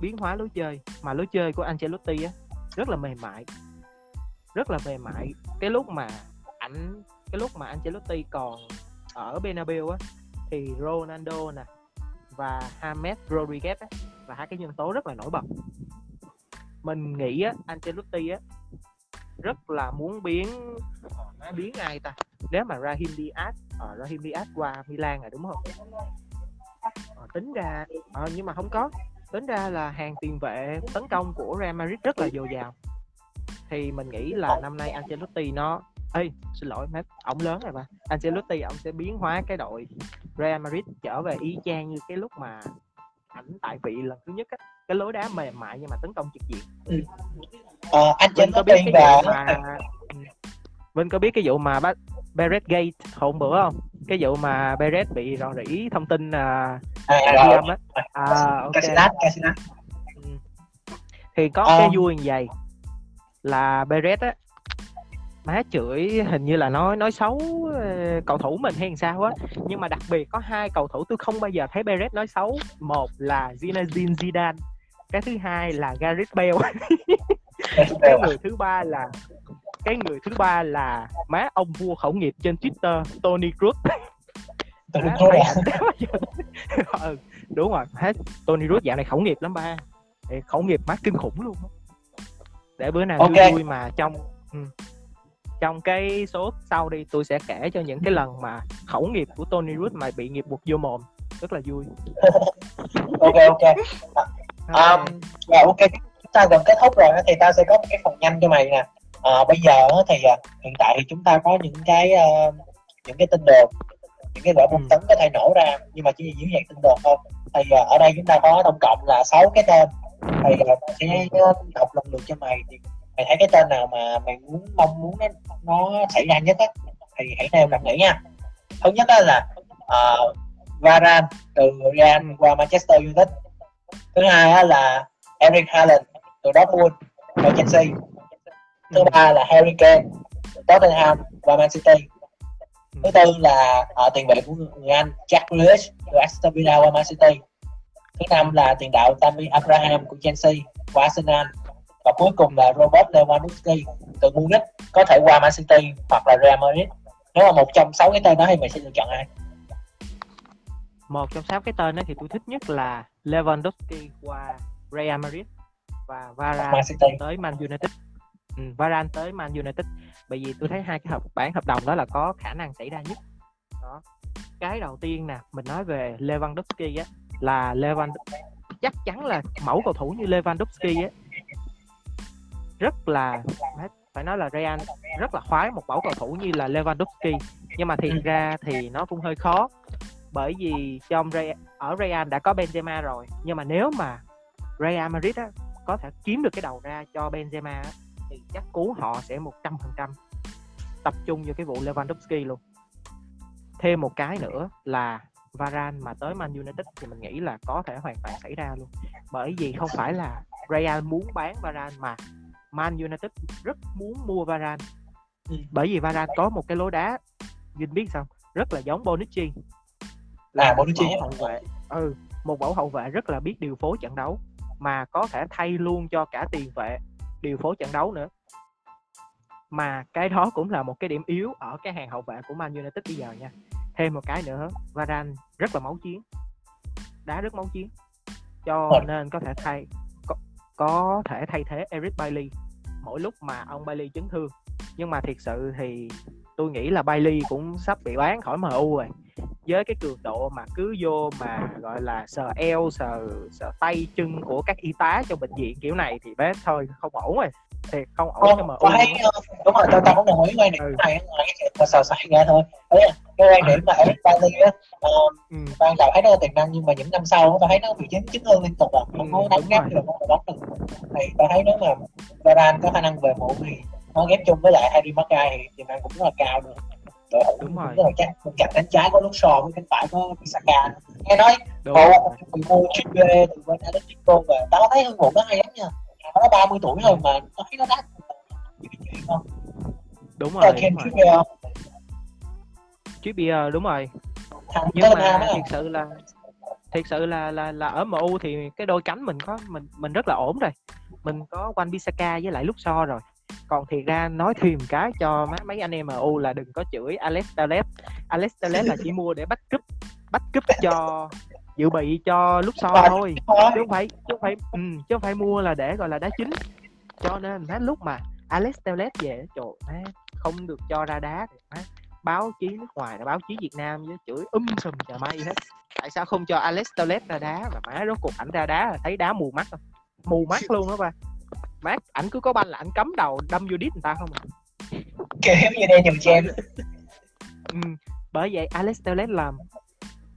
biến hóa lối chơi. Mà lối chơi của ancelotti á rất là mềm mại. Rất là mềm mại. Cái lúc mà ảnh cái lúc mà Ancelotti còn ở Bernabeu á thì Ronaldo nè và James Rodriguez á, là hai cái nhân tố rất là nổi bật. Mình nghĩ á, Ancelotti á rất là muốn biến uh, biến ai ta? Nếu mà Raheem Diaz ở uh, Raheem Diaz qua Milan là đúng không? Uh, tính ra uh, nhưng mà không có. Tính ra là hàng tiền vệ tấn công của Real Madrid rất là dồi dào. Thì mình nghĩ là năm nay Ancelotti nó Ê, xin lỗi mate, ổng lớn rồi mà Ancelotti ổng sẽ biến hóa cái đội Real Madrid trở về y chang như cái lúc mà ảnh tại vị lần thứ nhất á cái lối đá mềm mại nhưng mà tấn công trực diện ừ. ờ, Ancelotti và mà... Vinh có biết cái vụ mà Beret Gate hôm bữa không cái vụ mà Beret bị rò rỉ thông tin à, à, ghi âm á à, okay. Ừ. thì có à. cái vui như vậy là Beret á má chửi hình như là nói nói xấu ờ, cầu thủ mình hay sao á. Nhưng mà đặc biệt có hai cầu thủ tôi không bao giờ thấy Perez nói xấu. Một là Zinedine Zidane cái thứ hai là Gareth Bale. Cái người thứ ba là cái người thứ ba là má ông vua khẩu nghiệp trên Twitter Tony Cruz ừ, đúng rồi. Hết Tony Cruz dạo này khẩu nghiệp lắm ba. Khẩu nghiệp má kinh khủng luôn để bữa nào okay. vui mà trong ừ trong cái số sau đi tôi sẽ kể cho những cái lần mà khẩu nghiệp của Tony Wood mà bị nghiệp buộc vô mồm. Rất là vui. Ok ok. Um, yeah, ok. Chúng ta gần kết thúc rồi thì ta sẽ có một cái phần nhanh cho mày nè. À, bây giờ thì uh, hiện tại thì chúng ta có những cái uh, những cái tin đồn những cái quả bom ừ. tấn có thể nổ ra nhưng mà chỉ dưới dạng tin đồn thôi. Thì uh, ở đây chúng ta có tổng cộng là sáu cái tên. Thì uh, sẽ đọc lần lượt cho mày thì mày thấy cái tên nào mà mày muốn mong muốn nó, nó xảy ra nhất á thì hãy theo cảm nghĩ nha. Thứ nhất á là ờ, uh, Varan từ Real qua Manchester United. Thứ hai á là Eric Haaland từ Dortmund qua Chelsea. Thứ ba là Harry Kane từ Tottenham qua Man City. Thứ tư là uh, tiền vệ của người Anh Jack Grealish từ Aston Villa qua Man City. Thứ năm là tiền đạo Tammy Abraham của Chelsea qua Arsenal và cuối cùng là Robert Lewandowski từ Munich có thể qua Man City hoặc là Real Madrid. Nếu mà một trong sáu cái tên đó thì mày sẽ lựa chọn ai? Một trong sáu cái tên đó thì tôi thích nhất là Lewandowski qua Real Madrid và Varane tới Man United. Ừ, Varane tới Man United. Bởi vì tôi thấy hai cái hợp bản hợp đồng đó là có khả năng xảy ra nhất. Đó. Cái đầu tiên nè mình nói về Lewandowski á là Lewandowski chắc chắn là mẫu cầu thủ như Lewandowski á rất là phải nói là Real rất là khoái một mẫu cầu thủ như là Lewandowski. Nhưng mà thiệt ừ. ra thì nó cũng hơi khó. Bởi vì trong Real, ở Real đã có Benzema rồi. Nhưng mà nếu mà Real Madrid á, có thể kiếm được cái đầu ra cho Benzema á, thì chắc cú họ sẽ một trăm phần trăm tập trung vào cái vụ Lewandowski luôn. Thêm một cái nữa là Varane mà tới Man United thì mình nghĩ là có thể hoàn toàn xảy ra luôn. Bởi vì không phải là Real muốn bán Varane mà Man United rất muốn mua Varane. Ừ. bởi vì Varane có một cái lối đá Vinh biết sao rất là giống Bonucci. Là à, Bonucci một hậu vệ. Ừ một mẫu hậu vệ rất là biết điều phối trận đấu mà có thể thay luôn cho cả tiền vệ điều phối trận đấu nữa. Mà cái đó cũng là một cái điểm yếu ở cái hàng hậu vệ của Man United bây giờ nha. Thêm một cái nữa Varane rất là máu chiến. Đá rất máu chiến. Cho nên có thể thay có thể thay thế Eric Bailey mỗi lúc mà ông Bailey chấn thương. Nhưng mà thiệt sự thì tôi nghĩ là Bailey cũng sắp bị bán khỏi MU rồi. Với cái cường độ mà cứ vô mà, gọi là, sờ eo, sờ sờ tay chân của các y tá trong bệnh viện kiểu này thì bé thôi, không ổn rồi thì không ổn cho MU tôi thấy ờ, đúng rồi tôi tôi cũng đồng ý quan điểm Ừ. này ngoài cái chuyện mà sờ soạn ra thôi đấy là cái quan điểm mà Eric Bailly á ờ, ừ. ban đầu thấy nó tiềm năng nhưng mà những năm sau tôi thấy nó bị chấn chấn thương liên tục rồi không Ừ, có đánh ghép được không có bóng được thì tôi thấy nếu mà Varane có khả năng về muộn thì nó ghép chung với lại Harry Maguire thì tiềm năng cũng rất là cao đội hữu Đúng rồi. rất là chắc bên cạnh cánh trái có lúc sò với cánh phải có Saka nghe nói cậu bị mua Trippier từ bên Atletico về tao thấy hương vụ nó hay lắm nha nó 30 tuổi rồi mà tao thấy nó đắt không đúng Tao rồi đúng rồi. Không? Trippier đúng rồi. Thằng nhưng mà thiệt sự là thiệt sự là là là ở MU thì cái đôi cánh mình có mình mình rất là ổn rồi. Mình có Wan Bissaka với lại Luxor rồi. Còn thiệt ra nói thêm cái cho mấy mấy anh em MU là đừng có chửi Alex Telles. Alex Telles là chỉ mua để bắt cúp bắt cúp cho dự bị cho Luxor Rồi. thôi chứ không phải chứ không phải ừ, chứ không phải mua là để gọi là đá chính cho nên má lúc mà Alex Telles về trời má không được cho ra đá má báo chí nước ngoài báo chí Việt Nam với chửi um sùm trời may hết tại sao không cho Alex Telles ra đá và má rốt cuộc ảnh ra đá là thấy đá mù mắt không mù mắt luôn đó ba mắt ảnh cứ có banh là ảnh cắm đầu đâm vô đít người ta không à. kiểu như đây nhiều chen ừ. bởi vậy Alex Telles là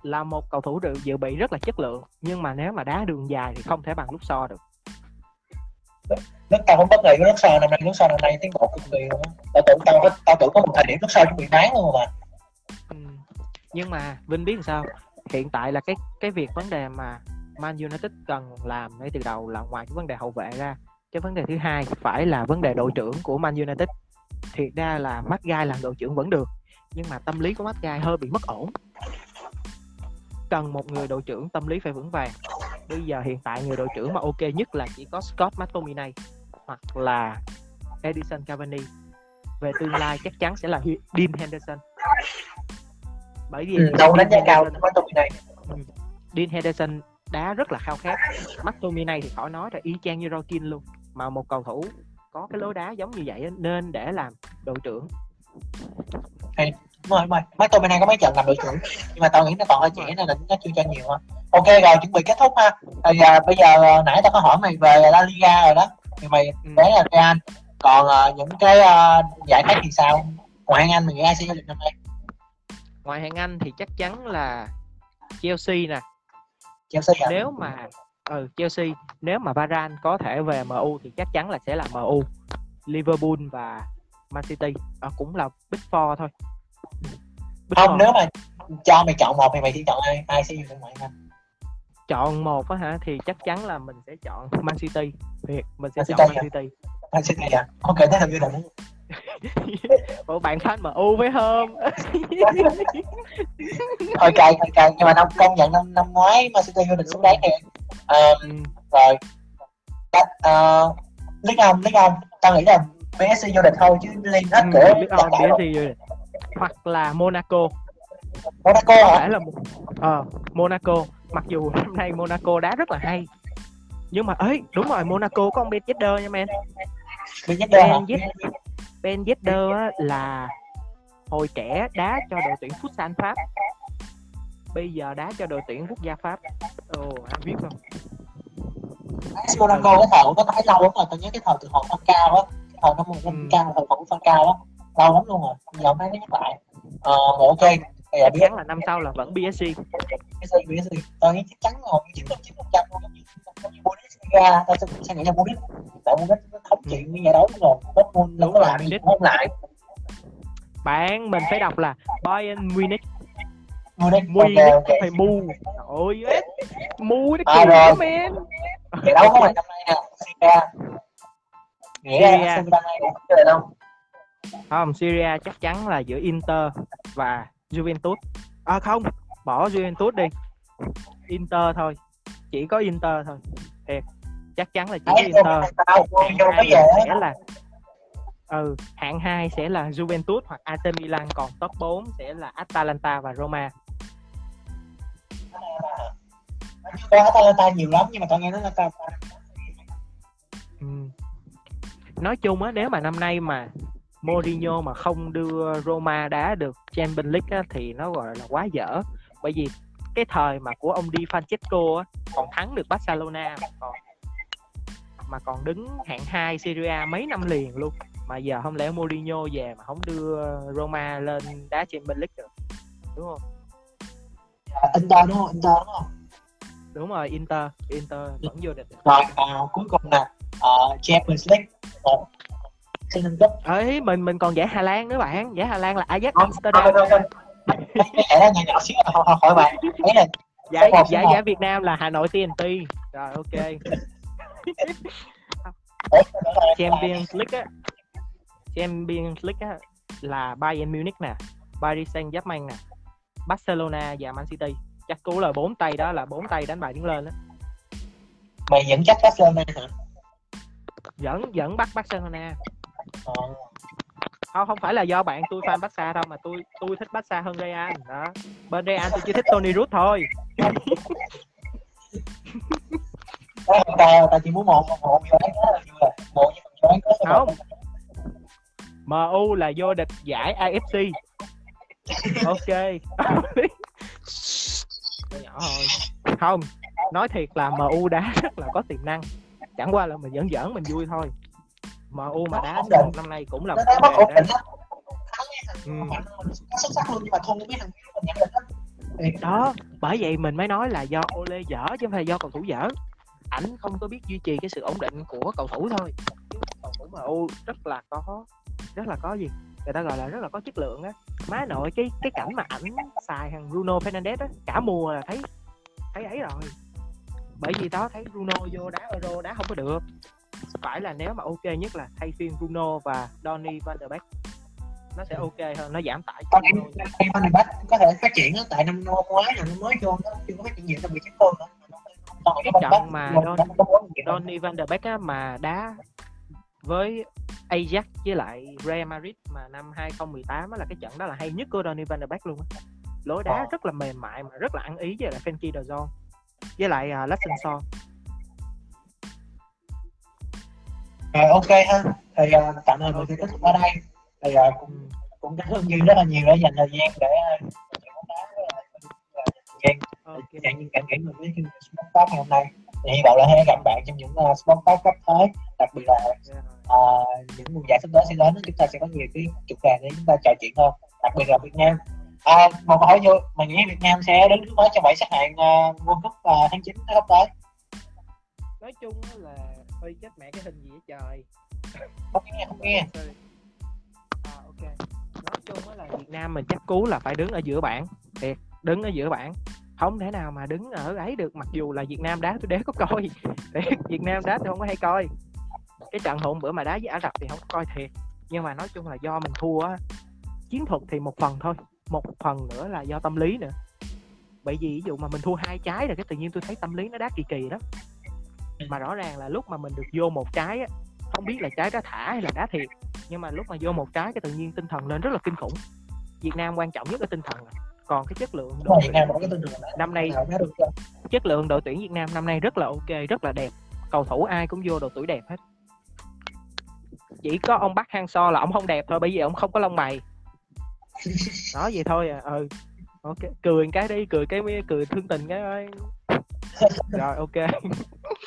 là một cầu thủ dự, dự bị rất là chất lượng nhưng mà nếu mà đá đường dài thì không thể bằng lúc so được. Nước tao không bất ngờ với nước sò năm nay. Nước sò năm nay tiến bộ cực kỳ luôn á. Tao tưởng tao có tao tưởng có một thời điểm nước sò chuẩn bị bán luôn mà. Ừ. nhưng mà Vinh biết sao? Hiện tại là cái cái việc vấn đề mà Man United cần làm ngay từ đầu là ngoài cái vấn đề hậu vệ ra cái vấn đề thứ hai phải là vấn đề đội trưởng của Man United. Thiệt ra là Maguire làm đội trưởng vẫn được nhưng mà tâm lý của Maguire hơi bị mất ổn cần một người đội trưởng tâm lý phải vững vàng. Bây giờ hiện tại người đội trưởng mà ok nhất là chỉ có Scott McTominay hoặc là Edison Cavani. Về tương lai chắc chắn sẽ là Dean Henderson. Bởi vì ừ, đâu đánh giá cao tụi này Dean Henderson đá rất là khao khát. McTominay thì khỏi nói rồi y chang như Roy Keane luôn. Mà một cầu thủ có cái lối đá giống như vậy nên để làm đội trưởng đúng rồi đúng rồi. Mấy tụi này có mấy trận làm đội trưởng nhưng mà tao nghĩ nó còn hơi trẻ nên là nó chưa cho nhiều ha ok rồi chuẩn bị kết thúc ha. À, bây giờ à, nãy tao có hỏi mày về La Liga rồi đó. Thì mày Ừ. đấy là Real. Còn à, những cái à, giải khác thì sao? Ngoài Anh mày nghĩ ai sẽ vô địch năm nay? Ngoài hàng Anh thì chắc chắn là Chelsea nè. Chelsea à? nếu mà ừ, Chelsea. Nếu mà Varane có thể về MU thì chắc chắn là sẽ là MU Liverpool và Man City. À, cũng là Big Four thôi Không nếu mà cho mày chọn một thì mày sẽ chọn ai ai sẽ vô địch ngoại hạng Anh chọn một á hả? Thì chắc chắn là mình sẽ chọn Man City. Thiệt mình sẽ Man chọn City Man? City. Man City à ok thế là vô địch Ủa bạn fan MU phải không thôi cay cay cay nhưng mà năm công nhận năm năm ngoái Man City vô địch xứng đáng thiệt Ờ, Ừ, rồi cách uh, League Ông League Ông tao nghĩ là PSG vô địch thôi chứ Liên hết ừ, cửa biết on PSG rồi. Hoặc là Monaco. Monaco có thể là một ờ, Monaco. Mặc dù năm nay Monaco đá rất là hay. Nhưng mà ấy đúng rồi Monaco có ông Ben Yedder nha men. Ben Yedder Ben Yedder là hồi trẻ đá cho đội tuyển Futsal Pháp. Bây giờ đá cho đội tuyển quốc gia Pháp. Ồ anh biết không? Monaco cái thời nó thấy lâu lắm rồi. Tao nhớ cái thời từ hồi phân cao á. Thời năm một Ừ. năm cao thời của phân cao á lâu lắm luôn rồi giờ hôm nay nó nhắc lại. Ờ rồi ok bây giờ chắc chắn là năm sau là vẫn PSG PSG PSG tao nghĩ chắc chắn rồi chín mươi chín phần trăm luôn. Giống như Bundesliga tao sẽ, sẽ nghĩ là Bundes tại Bundes nó thống trị như giải đấu rồi. Dortmund có làm gì cũng không lại. Bạn mình phải đọc là Bayern Munich. Munich ok không ok. phải mu ôi ế, mu nó kỳ lắm men. Giải đấu của mày năm nay nè nghĩa là Syria. Arsenal năm nay cũng chơi đâu không Syria chắc chắn là giữa Inter và Juventus. À không bỏ Juventus đi. Inter thôi. Chỉ có Inter thôi. Thiệt chắc chắn là chỉ có Đấy, Inter. hạng hai sẽ là ừ hạng 2 sẽ là Juventus hoặc AC Milan còn top 4 sẽ là Atalanta và Roma. Có Atalanta nhiều lắm nhưng mà tao nghe nói là tao ừ. nói chung á nếu mà năm nay mà Mourinho mà không đưa Roma đá được Champions League á, thì nó gọi là quá dở. Bởi vì cái thời mà của ông Di Francesco á, còn thắng được Barcelona mà còn mà còn đứng hạng 2 Serie A mấy năm liền luôn. Mà giờ không lẽ Mourinho về mà không đưa Roma lên đá Champions League được? Đúng không? Inter đúng không? Inter đúng không? Đúng rồi Inter. Inter vẫn vô địch. Rồi à, cuối cùng là uh, Champions League một xin nâng cấp ấy mình mình còn giải Hà Lan nữa bạn. Giải Hà Lan là Ajax Không, Amsterdam. thôi, thôi, thôi. cái giải đó nhỏ nhỏ xíu là hỏi, hỏi bạn. Ấy là giải giải giải Việt Nam là Hà Nội TNT rồi ok. Đó Champions League á. Champions League á là Bayern Munich nè Paris Saint-Germain nè Barcelona và Man City. Chắc cú là bốn tay đó là bốn tay đánh bài đứng lên á. Mày dẫn chắc Barcelona hả? Dẫn dẫn bắt Barcelona không không phải là do bạn tôi fan Barca đâu mà tôi tôi thích Barca hơn Real đó. Bên Real tôi chỉ thích Tony Kroos thôi. Đó, tao tao chỉ muốn một một một dự án đó là chưa rồi một dự án có Không. MU là vô địch giải AFC ok. Nhỏ thôi không nói thiệt là MU đá rất là có tiềm năng. Chẳng qua là mình giỡn giỡn mình vui thôi MU mà đá năm nay cũng là đá bất vấn ổn định. Đó. lắm Ừ. xuất sắc luôn nhưng mà thua mấy thằng đó bởi vậy mình mới nói là do Ole dở chứ không phải do cầu thủ dở. Ảnh không có biết duy trì cái sự ổn định của cầu thủ thôi. Cầu thủ MU rất là có rất là có gì người ta gọi là rất là có chất lượng á. Má nội cái cái cảnh mà ảnh xài thằng Bruno Fernandes á cả mùa là thấy thấy ấy rồi. Bởi vì đó thấy Bruno vô đá Euro đá không có được phải là nếu mà ok nhất là thay phiên Bruno và Donny van der Beek nó sẽ ok hơn nó giảm tải cho con em em Van de Beek có thể phát triển á tại năm ngoái là năm mới vô nó chưa có phát triển nhiều trong bị chấn thương Cái trận mà nó. Donny van der Beek á, mà đá với Ajax với lại Real Madrid mà năm 2018 á, là cái trận đó là hay nhất của Donny van der Beek luôn á. Lối đá Ờ. rất là mềm mại mà rất là ăn ý với lại Frenkie de Jong với lại uh, Lassen Rồi ok ha. Thì uh, tạm thời mình sẽ kết thúc ở đây. Thì uh, cũng cũng cảm ơn Duy rất là nhiều đã dành thời gian để gian Ok. dạng những cảm nghĩ mình với chương trình Talk ngày hôm nay. Thì hy vọng là hãy gặp bạn trong những uh, Talk cấp tới. Đặc biệt là uh, những mùa giải sắp tới sẽ đến chúng ta sẽ có nhiều cái chủ đề để chúng ta trò chuyện hơn. Đặc biệt là Việt Nam. À, một câu hỏi vô mình nghĩ Việt Nam sẽ đứng thứ mấy trong bảng xếp hạng uh, World Cup uh, tháng 9 sắp tới. Nói chung là ơi chết mẹ cái hình gì vậy trời. không nghe không nghe. À, ok. Nói chung á là Việt Nam mình chắc cú là phải đứng ở giữa bảng. Thiệt, đứng ở giữa bảng. Không thể nào mà đứng ở ấy được mặc dù là Việt Nam đá tôi đế có coi. Thiệt, Việt Nam đá tôi không có hay coi. Cái trận hôm bữa mà đá với Ả Rập thì không có coi thiệt. Nhưng mà nói chung là do mình thua á. Chiến thuật thì một phần thôi. Một phần nữa là do tâm lý nữa. Bởi vì ví dụ mà mình thua hai trái rồi cái tự nhiên tôi thấy tâm lý nó đá kỳ kỳ lắm. Mà rõ ràng là lúc mà mình được vô một trái á, không biết là trái đá thả hay là đá thiệt. Nhưng mà lúc mà vô một trái cái tự nhiên tinh thần lên rất là kinh khủng. Việt Nam quan trọng nhất là tinh thần còn cái chất lượng đội tuyển năm nay chất lượng đội tuyển Việt Nam năm nay rất là ok rất là đẹp. Cầu thủ ai cũng vô độ tuổi đẹp hết. Chỉ có ông Bắc Hang So là ông không đẹp thôi bởi vì ông không có lông mày. Nói vậy thôi à. Ừ. Ok cười cái đi cười cái cười thương tình cái ơi rồi ok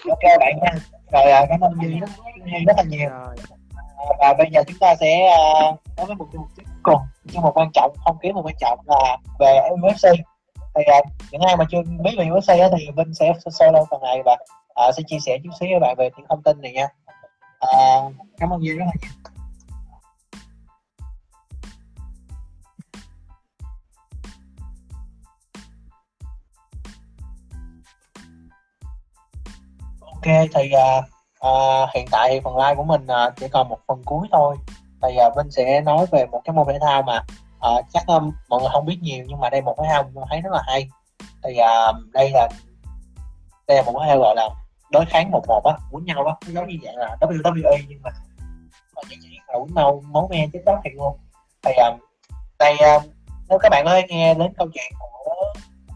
ok bạn nha. Rồi à, cảm ơn Duy. Rất, Duy rất là nhiều. À, và bây giờ chúng ta sẽ à, nói với một cái mục cùng nhưng một quan trọng không kém một quan trọng là về UFC thì à, những ai mà chưa biết về UFC á, thì Vinh sẽ solo phần này và à, sẽ chia sẻ chút xíu với bạn về những thông tin này nha. À, cảm ơn Duy rất là nhiều ok thì uh, uh, hiện tại thì phần live của mình uh, chỉ còn một phần cuối thôi. Thì uh, Vinh sẽ nói về một cái môn thể thao mà uh, chắc um, mọi người không biết nhiều nhưng mà đây một cái thao mình thấy rất là hay. Thì uh, đây là đây là một cái thao gọi là đối kháng một một á quýnh nhau á giống như dạng là WWE nhưng mà mà chỉ chỉ là quýnh nhau máu me chết đó thiệt luôn. Thì à, đây à, nếu các bạn có nghe đến câu chuyện của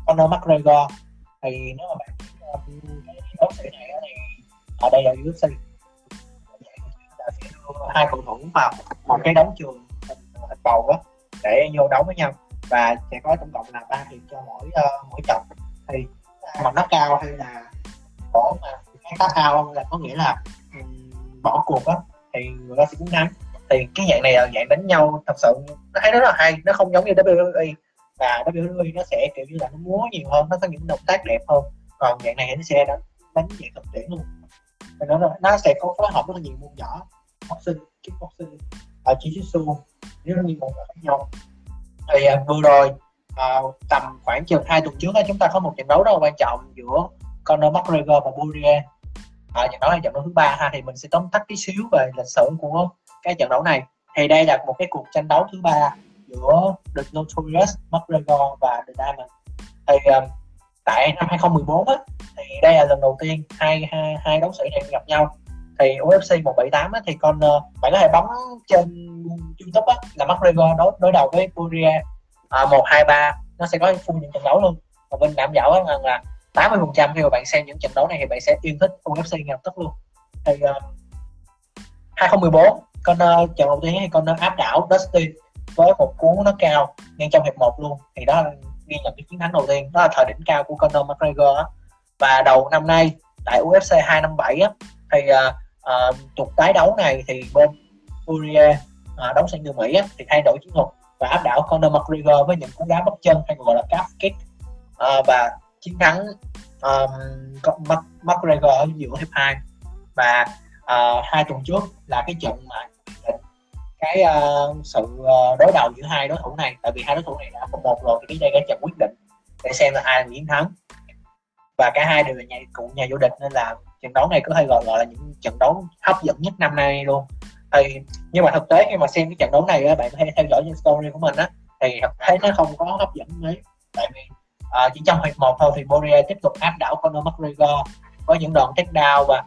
Conor McGregor thì nếu mà bạn ở đây là UFC đã sẽ đưa hai cầu thủ vào một cái đấu trường hình, hình bầu á để vô đấu với nhau. Và sẽ có tổng cộng là ba hiệp cho mỗi uh, mỗi trận. Thì mà nó cao hay là cổ mà cái tác cao là có nghĩa là um, bỏ cuộc á thì người ta sẽ cũng thắng. Thì cái dạng này là dạng đánh nhau thật sự nó thấy rất là hay. Nó không giống như WWE và WWE nó sẽ kiểu như là nó múa nhiều hơn nó có những động tác đẹp hơn. Còn dạng này nó sẽ đánh đánh dạng thực tiễn luôn và nó nó sẽ có phối hợp rất là nhiều môn võ boxing kickboxing ở jiu-jitsu rất là nhiều môn võ khác nhau. Thì uh, vừa rồi uh, tầm khoảng chừng hai tuần trước đó, chúng ta có một trận đấu rất là quan trọng giữa Conor McGregor và Poirier. À, trận đấu này trận đấu thứ ba ha thì mình sẽ tóm tắt tí xíu về lịch sử của cái trận đấu này. Thì đây là một cái cuộc tranh đấu thứ ba giữa The Notorious McGregor và The Diamond. Thì um, tại năm 2014 á thì đây là lần đầu tiên hai hai, hai đấu sĩ này gặp nhau. Thì UFC 178 á, thì con ờ, bạn có thể bấm trên YouTube á, là McGregor đối đối đầu với Poirier. À, một hai ba nó sẽ có full những trận đấu luôn. Và bên đảm bảo rằng là 80 phần trăm khi mà bạn xem những trận đấu này thì bạn sẽ yêu thích UFC ngay lập tức luôn. Thì ờ, uh, 2014 con ờ, trận đầu tiên thì con áp đảo Dustin với một cú nó cao ngay trong hiệp một luôn. Thì đó là ghi nhận cái chiến thắng đầu tiên đó là thời đỉnh cao của Conor McGregor á. và đầu năm nay tại UFC 257 á, thì uh, uh, cuộc tái đấu này thì bên Poirier à, uh, đấu sang người Mỹ á, thì thay đổi chiến thuật và áp đảo Conor McGregor với những cú đá bắp chân hay gọi là calf kick uh, và chiến thắng um, McGregor ở giữa hiệp 2 và uh, hai tuần trước là cái trận mà cái uh, sự uh, đối đầu giữa hai đối thủ này. Tại vì hai đối thủ này đã có một rồi thì đến đây cái trận quyết định để xem là ai là chiến thắng. Và cả hai đều là nhà cùng nhà vô địch nên là trận đấu này có thể gọi gọi là những trận đấu hấp dẫn nhất năm nay luôn. Thì nhưng mà thực tế khi mà xem cái trận đấu này bạn có thể theo dõi trên story của mình á thì thực tế nó không có hấp dẫn mấy. Tại vì uh, chỉ trong hiệp một thôi thì Moria tiếp tục áp đảo Conor McGregor với những đòn takedown và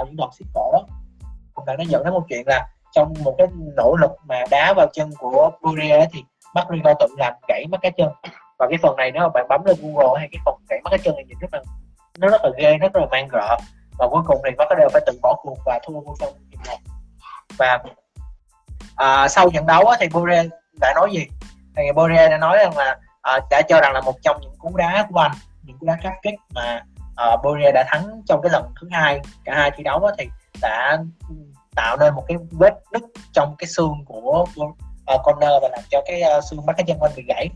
uh, những đòn xiết cổ và nó dẫn đến một chuyện là trong một cái nỗ lực mà đá vào chân của Poirier thì McGregor tự làm gãy mất cái chân. Và cái phần này nếu bạn bấm lên Google hay cái phần gãy mất cái chân này nhìn rất là nó rất là ghê rất là mang rợ. Và cuối cùng thì McGregor phải tự bỏ cuộc và thua vô trong hiệp một. Và à, sau trận đấu thì Poirier đã nói gì? Thì Poirier đã nói rằng là à, đã cho rằng là một trong những cú đá của anh những cú đá cắt kích mà à, uh, Boria đã thắng trong cái lần thứ hai cả hai thi đấu thì đã tạo nên một cái vết nứt trong cái xương của uh, à, Conor và làm cho cái uh, xương mắt cái chân quanh bị gãy.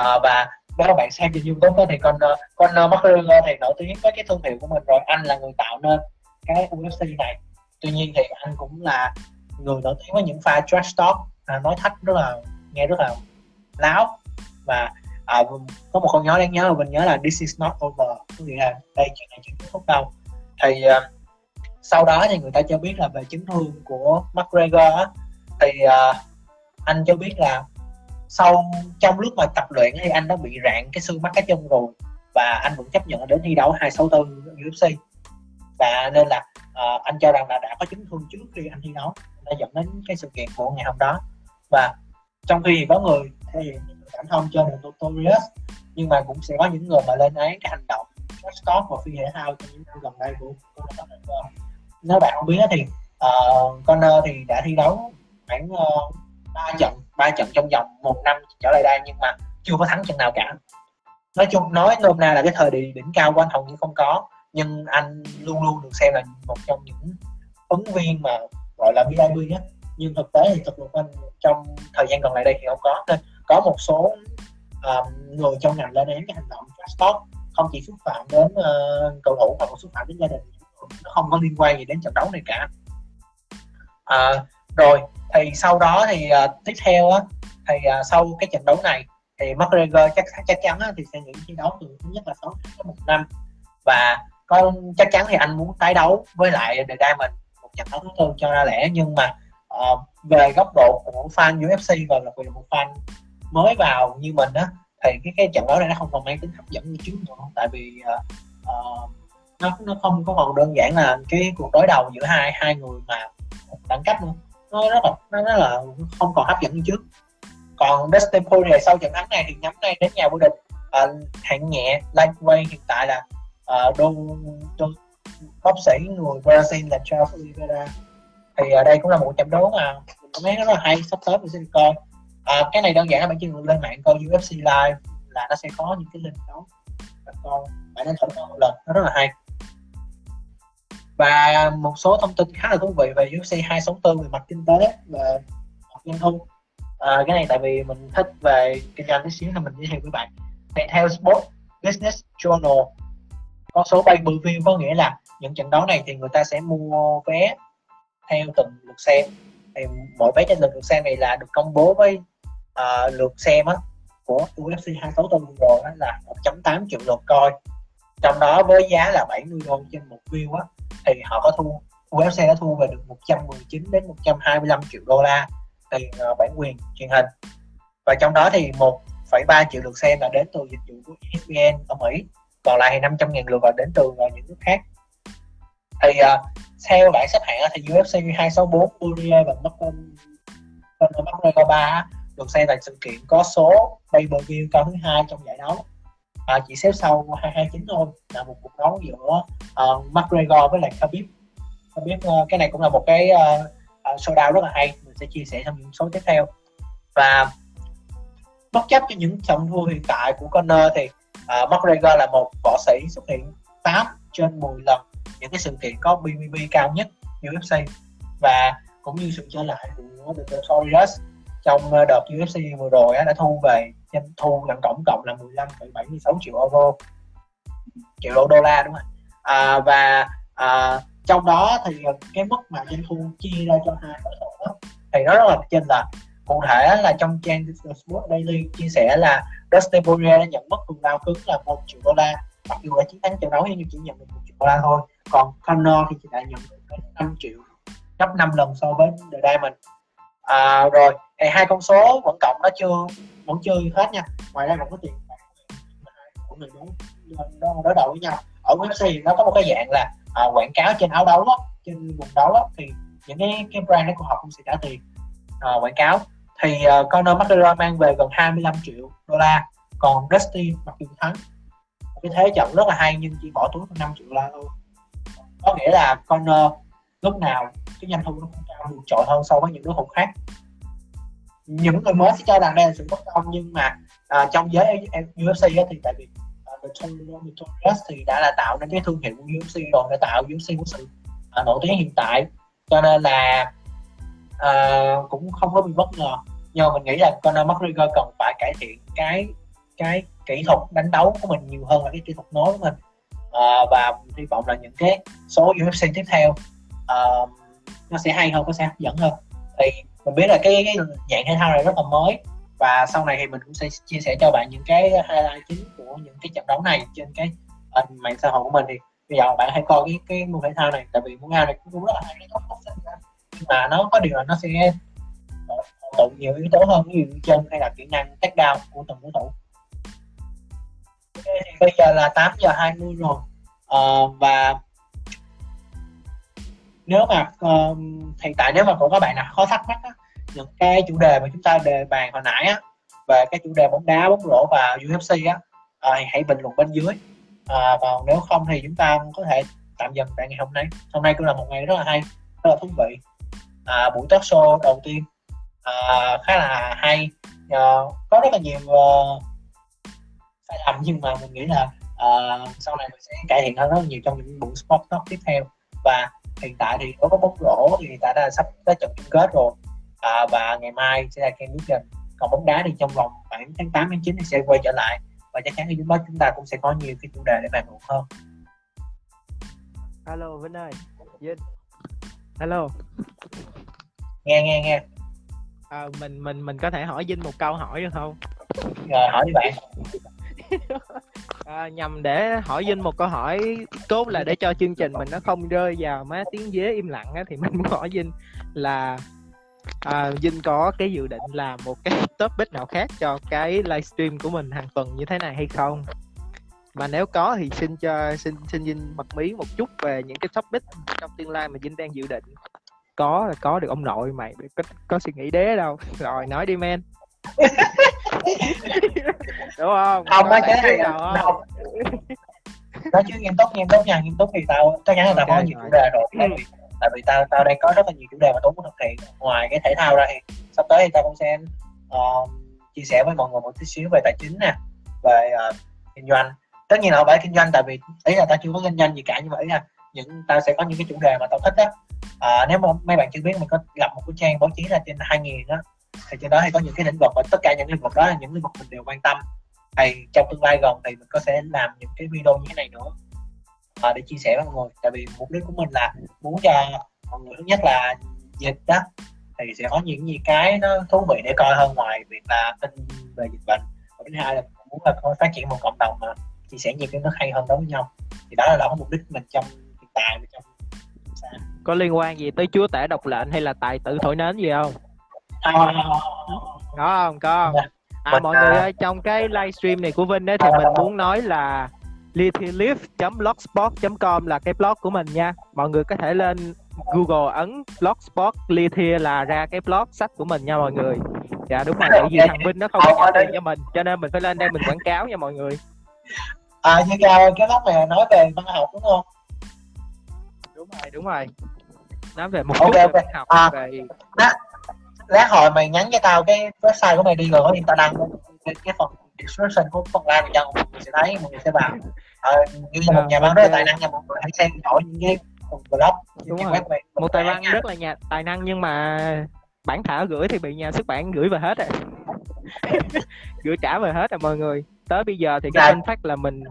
Uh, và nếu các bạn xem trên YouTube thì con con McGregor thì nổi tiếng với cái thương hiệu của mình rồi. Anh là người tạo nên cái UFC này. Tuy nhiên thì anh cũng là người nổi tiếng với những pha trash talk à, nói thách rất là nghe rất là láo. Và à, có một câu nói đáng nhớ mà mình nhớ là this is not over có nghĩa là đây chuyện này chưa kết thúc đâu. Thì uh, sau đó thì người ta cho biết là về chấn thương của McGregor á, thì uh, anh cho biết là sau trong lúc mà tập luyện thì anh đã bị rạn cái xương mắt cái chân rồi và anh vẫn chấp nhận đến thi đấu 264 UFC và nên là uh, anh cho rằng là đã có chấn thương trước khi anh thi đấu đã dẫn đến cái sự kiện của ngày hôm đó. Và trong khi có người thì cảm thông cho The Notorious nhưng mà cũng sẽ có những người mà lên án cái hành động Scott và phi thể thao trong những năm gần đây của Conor McGregor nếu bạn không biết thì uh, Connor thì đã thi đấu khoảng ờ, uh, 3 trận ba trận trong vòng một năm trở lại đây nhưng mà chưa có thắng trận nào cả. Nói chung nói nôm na là cái thời điểm đỉnh cao của anh hầu như không có nhưng anh luôn luôn được xem là một trong những ứng viên mà gọi là VIP nhất nhưng thực tế thì thực lực anh trong thời gian gần lại đây thì không có. Nên có một số um, người trong ngành lên án cái hành động trash talk không chỉ xúc phạm đến uh, cầu thủ mà còn xúc phạm đến gia đình nó không có liên quan gì đến trận đấu này cả. À, rồi thì sau đó thì uh, tiếp theo á thì uh, sau cái trận đấu này thì McGregor chắc chắc chắn á, thì sẽ những thi đấu từ thứ nhất là 6 tháng một năm. Và có chắc chắn thì anh muốn tái đấu với lại The Diamond một trận đấu thứ tư cho ra lẽ. Nhưng mà uh, về góc độ của fan UFC và là biệt một fan mới vào như mình á thì cái cái trận đấu này nó không còn mang tính hấp dẫn như trước nữa. Tại vì uh, uh, nó nó không có còn đơn giản là cái cuộc đối đầu giữa hai hai người mà đẳng cấp nữa. Nó rất là nó rất là không còn hấp dẫn như trước. Còn Dustin Poirier sau trận thắng này thì nhắm ngay đến nhà vô địch. À, hạng nhẹ lightweight hiện tại là uh, đô, đô bác sĩ người Brazil là Charles Oliveira. Thì ở đây cũng là một trận đấu mà mình thấy rất là hay sắp tới mình sẽ coi. À, cái này đơn giản là bạn chỉ cần lên mạng coi UFC live là nó sẽ có những cái link đấu bạn coi bạn nên thử coi một lần nó rất là hay và một số thông tin khá là thú vị về UFC 264 về mặt kinh tế và doanh thu. À, cái này tại vì mình thích về kinh doanh tí xíu nên mình giới thiệu với bạn. Thì theo Sport Business Journal. Con số pay per view có nghĩa là những trận đấu này thì người ta sẽ mua vé theo từng lượt xem. Thì mỗi vé trên lượt lượt xem này là được công bố với uh, lượt xem á của UFC 264 vừa rồi đó là 1.8 triệu lượt coi. Trong đó với giá là 70 đô trên một view á thì họ có thu UFC đã thu về được 119 đến 125 triệu đô la tiền uh, bản quyền truyền hình. Và trong đó thì 1,3 triệu lượt xem là đến từ dịch vụ của ESPN ở Mỹ còn lại thì 500 ngàn lượt là đến từ uh, những nước khác. Thì uh, theo bảng xếp hạng thì UFC 264 Uriah và McGregor 3 được xem là sự kiện có số pay per view cao thứ hai trong giải đấu à, chỉ xếp sau 229 thôi là một cuộc đấu giữa uh, McGregor với lại Khabib. Khabib uh, cái này cũng là một cái uh, uh, showdown rất là hay mình sẽ chia sẻ trong những số tiếp theo. Và bất chấp cho những trận thua hiện tại của Conor thì uh, McGregor là một võ sĩ xuất hiện 8 trên 10 lần những cái sự kiện có BBB cao nhất UFC và cũng như sự trở lại của The Notorious trong đợt UFC vừa rồi đã thu về doanh thu là tổng cộng là 15,76 triệu euro. Triệu đô đô la đúng không? À, và à, trong đó thì cái mức mà doanh thu chia ra cho hai đối thủ đó, thì nó rất là trên là cụ thể là trong trang Sport Daily chia sẻ là Dustin Poirier đã nhận mức thù lao cứng là một triệu đô la mặc dù đã chiến thắng trận đấu nhưng chỉ nhận được một triệu đô la thôi. Còn Conor thì chỉ đã nhận được 5 triệu gấp 5 lần so với The Diamond. À, rồi thì hai con số vẫn cộng nó chưa? Vẫn chơi hết nha. Ngoài ra còn có tiền của người đấu đối đầu với nhau. Ở UFC nó có một cái dạng là à, quảng cáo trên áo đấu đó, trên quần đấu đó, thì những cái cái brand đó của họ cũng sẽ trả tiền à, quảng cáo. Thì uh, Conor McGregor mang về gần 25 triệu đô la còn Dusty mặc dù thắng cái thế trận rất là hay nhưng chỉ bỏ túi 5 triệu đô la thôi. Có nghĩa là Conor lúc nào cái doanh thu nó cũng cao vượt trội hơn so với những đối thủ khác những người mới sẽ cho rằng đây là sự bất công nhưng mà à, trong giới UFC ấy, thì tại vì à, uh, Notorious thì đã là tạo nên cái thương hiệu của UFC rồi đã tạo UFC của sự à, nổi tiếng hiện tại. Cho nên là à, cũng không có bị bất ngờ. Nhưng mà mình nghĩ là Conor McGregor cần phải cải thiện cái cái kỹ thuật đánh đấu của mình nhiều hơn là cái kỹ thuật nói của mình. À, và hy vọng là những cái số UFC tiếp theo à, nó sẽ hay hơn nó sẽ hấp dẫn hơn. Thì mình biết là cái, cái dạng thể thao này rất là mới. Và sau này thì mình cũng sẽ chia sẻ cho bạn những cái highlight chính của những cái trận đấu này trên cái uh, mạng xã hội của mình thì bây giờ bạn hãy coi cái cái môn thể thao này tại vì môn thao này cũng rất là hay nhưng mà nó có điều là nó sẽ tụ nhiều yếu tố hơn ví dụ chân hay là kỹ năng tác down của từng đối thủ. Okay, thì bây giờ là 8 giờ 20 rồi. Uh, và nếu mà uh, hiện tại nếu mà có các bạn nào khó thắc mắc á, những cái chủ đề mà chúng ta đề bàn hồi nãy á về cái chủ đề bóng đá bóng rổ và UFC á à, hãy bình luận bên dưới. À, và nếu không thì chúng ta có thể tạm dừng tại ngày hôm nay. Hôm nay cũng là một ngày rất là hay rất là thú vị. À, buổi talk show đầu tiên à, khá là hay. À, có rất là nhiều uh, sai lầm nhưng mà mình nghĩ là uh, sau này mình sẽ cải thiện hơn rất là nhiều trong những buổi sport talk tiếp theo. Và hiện tại thì đối với bóng rổ thì hiện tại đã sắp tới trận chung kết rồi. À, và ngày mai sẽ là Cam còn bóng đá thì trong vòng khoảng tháng 8 tháng 9 thì sẽ quay trở lại. Và chắc chắn khi chúng đó chúng ta cũng sẽ có nhiều cái chủ đề để bàn luận hơn. Alo Vinh ơi. Vinh. Alo. Nghe nghe nghe. À, mình mình mình có thể hỏi Vinh một câu hỏi được không? Rồi hỏi đi bạn à, nhằm để hỏi Vinh một câu hỏi tốt là để cho chương trình mình nó không rơi vào má tiếng dế im lặng á, thì mình muốn hỏi Vinh là à, Vinh có cái dự định làm một cái topic nào khác cho cái livestream của mình hàng tuần như thế này hay không? Mà nếu có thì xin cho xin xin Vinh bật mí một chút về những cái topic trong tương lai mà Vinh đang dự định. Có là có được ông nội mày có, có suy nghĩ đế đâu. Rồi nói đi men. đúng không? Không á cái này không. Nói chứ nghiêm túc nghiêm túc nha nghiêm túc thì tao chắc chắn là tao okay, có nhiều chủ đề rồi tại vì tại vì tao tao đang có rất là nhiều chủ đề mà tốn muốn thực hiện. Ngoài cái thể thao ra thì sắp tới thì tao cũng sẽ uh, chia sẻ với mọi người một tí xíu về tài chính nè về uh, kinh doanh. Tất nhiên là không phải kinh doanh tại vì ý là tao chưa có kinh doanh gì cả nhưng mà ý là những tao sẽ có những cái chủ đề mà tao thích á. À, nếu mà mấy bạn chưa biết mình có lập một cái trang báo chí là trên 2000 á thì trên đó hay có những cái lĩnh vực và tất cả những lĩnh vực đó là những lĩnh vực mình đều quan tâm. Thì trong tương lai gần thì mình có sẽ làm những cái video như thế này nữa. À, để chia sẻ với mọi người. Tại vì mục đích của mình là muốn cho mọi người thứ nhất là dịch đó thì sẽ có những gì cái nó thú vị để coi hơn ngoài việc là tin về dịch bệnh. Và thứ hai là muốn là phát triển một cộng đồng mà chia sẻ nhiều cái nó hay hơn đối với nhau. Thì đó là, là mục đích mình trong hiện tại và trong có liên quan gì tới chúa tể độc lệnh hay là tài tử thổi nến gì không? À, có không có không? À mọi người ơi trong cái livestream này của Vinh ấy thì mình muốn nói là lithialif.blogspot.com là cái blog của mình nha. Mọi người có thể lên Google ấn blogspot lithia là ra cái blog sách của mình nha mọi người. Dạ đúng rồi tại vì thằng Vinh nó không có tiền cho mình cho nên mình phải lên đây mình quảng cáo nha mọi người. À như cao cái blog này nói về văn học đúng không? Đúng rồi đúng rồi. Nói về một Ok, chút ok. về văn học À. về lát hồi mày nhắn cho tao cái website của mày đi rồi có tao đăng cái, cái phần description của phần live cho mọi người sẽ thấy mọi người sẽ vào. Ờ, như là một nhà văn rất là tài năng nha mọi người hãy xem dõi những cái blog Đúng rồi. web một tài văn rất là nhà tài năng nhưng mà bản thảo gửi thì bị nhà xuất bản gửi về hết rồi gửi trả về hết rồi mọi người. Tới bây giờ thì cái Dạ. tin phát là mình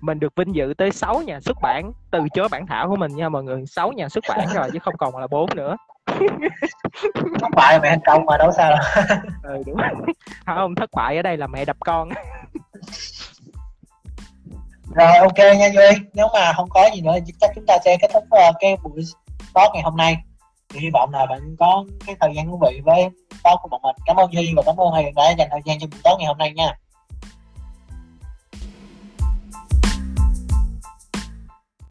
mình được vinh dự tới 6 nhà xuất bản từ chối bản thảo của mình nha mọi người. 6 nhà xuất bản rồi chứ không còn là bốn nữa thất bại mày thành công mà đâu sao đâu. ừ đúng không thất bại ở đây là mẹ đập con. Rồi ok nha duy. Nếu mà không có gì nữa chắc chúng ta sẽ kết thúc ờ, cái buổi talk ngày hôm nay. Thì hy vọng là bạn có cái thời gian thú vị với talk của bọn mình. Cảm ơn duy và cảm ơn hiền đã dành thời gian cho buổi talk ngày hôm nay nha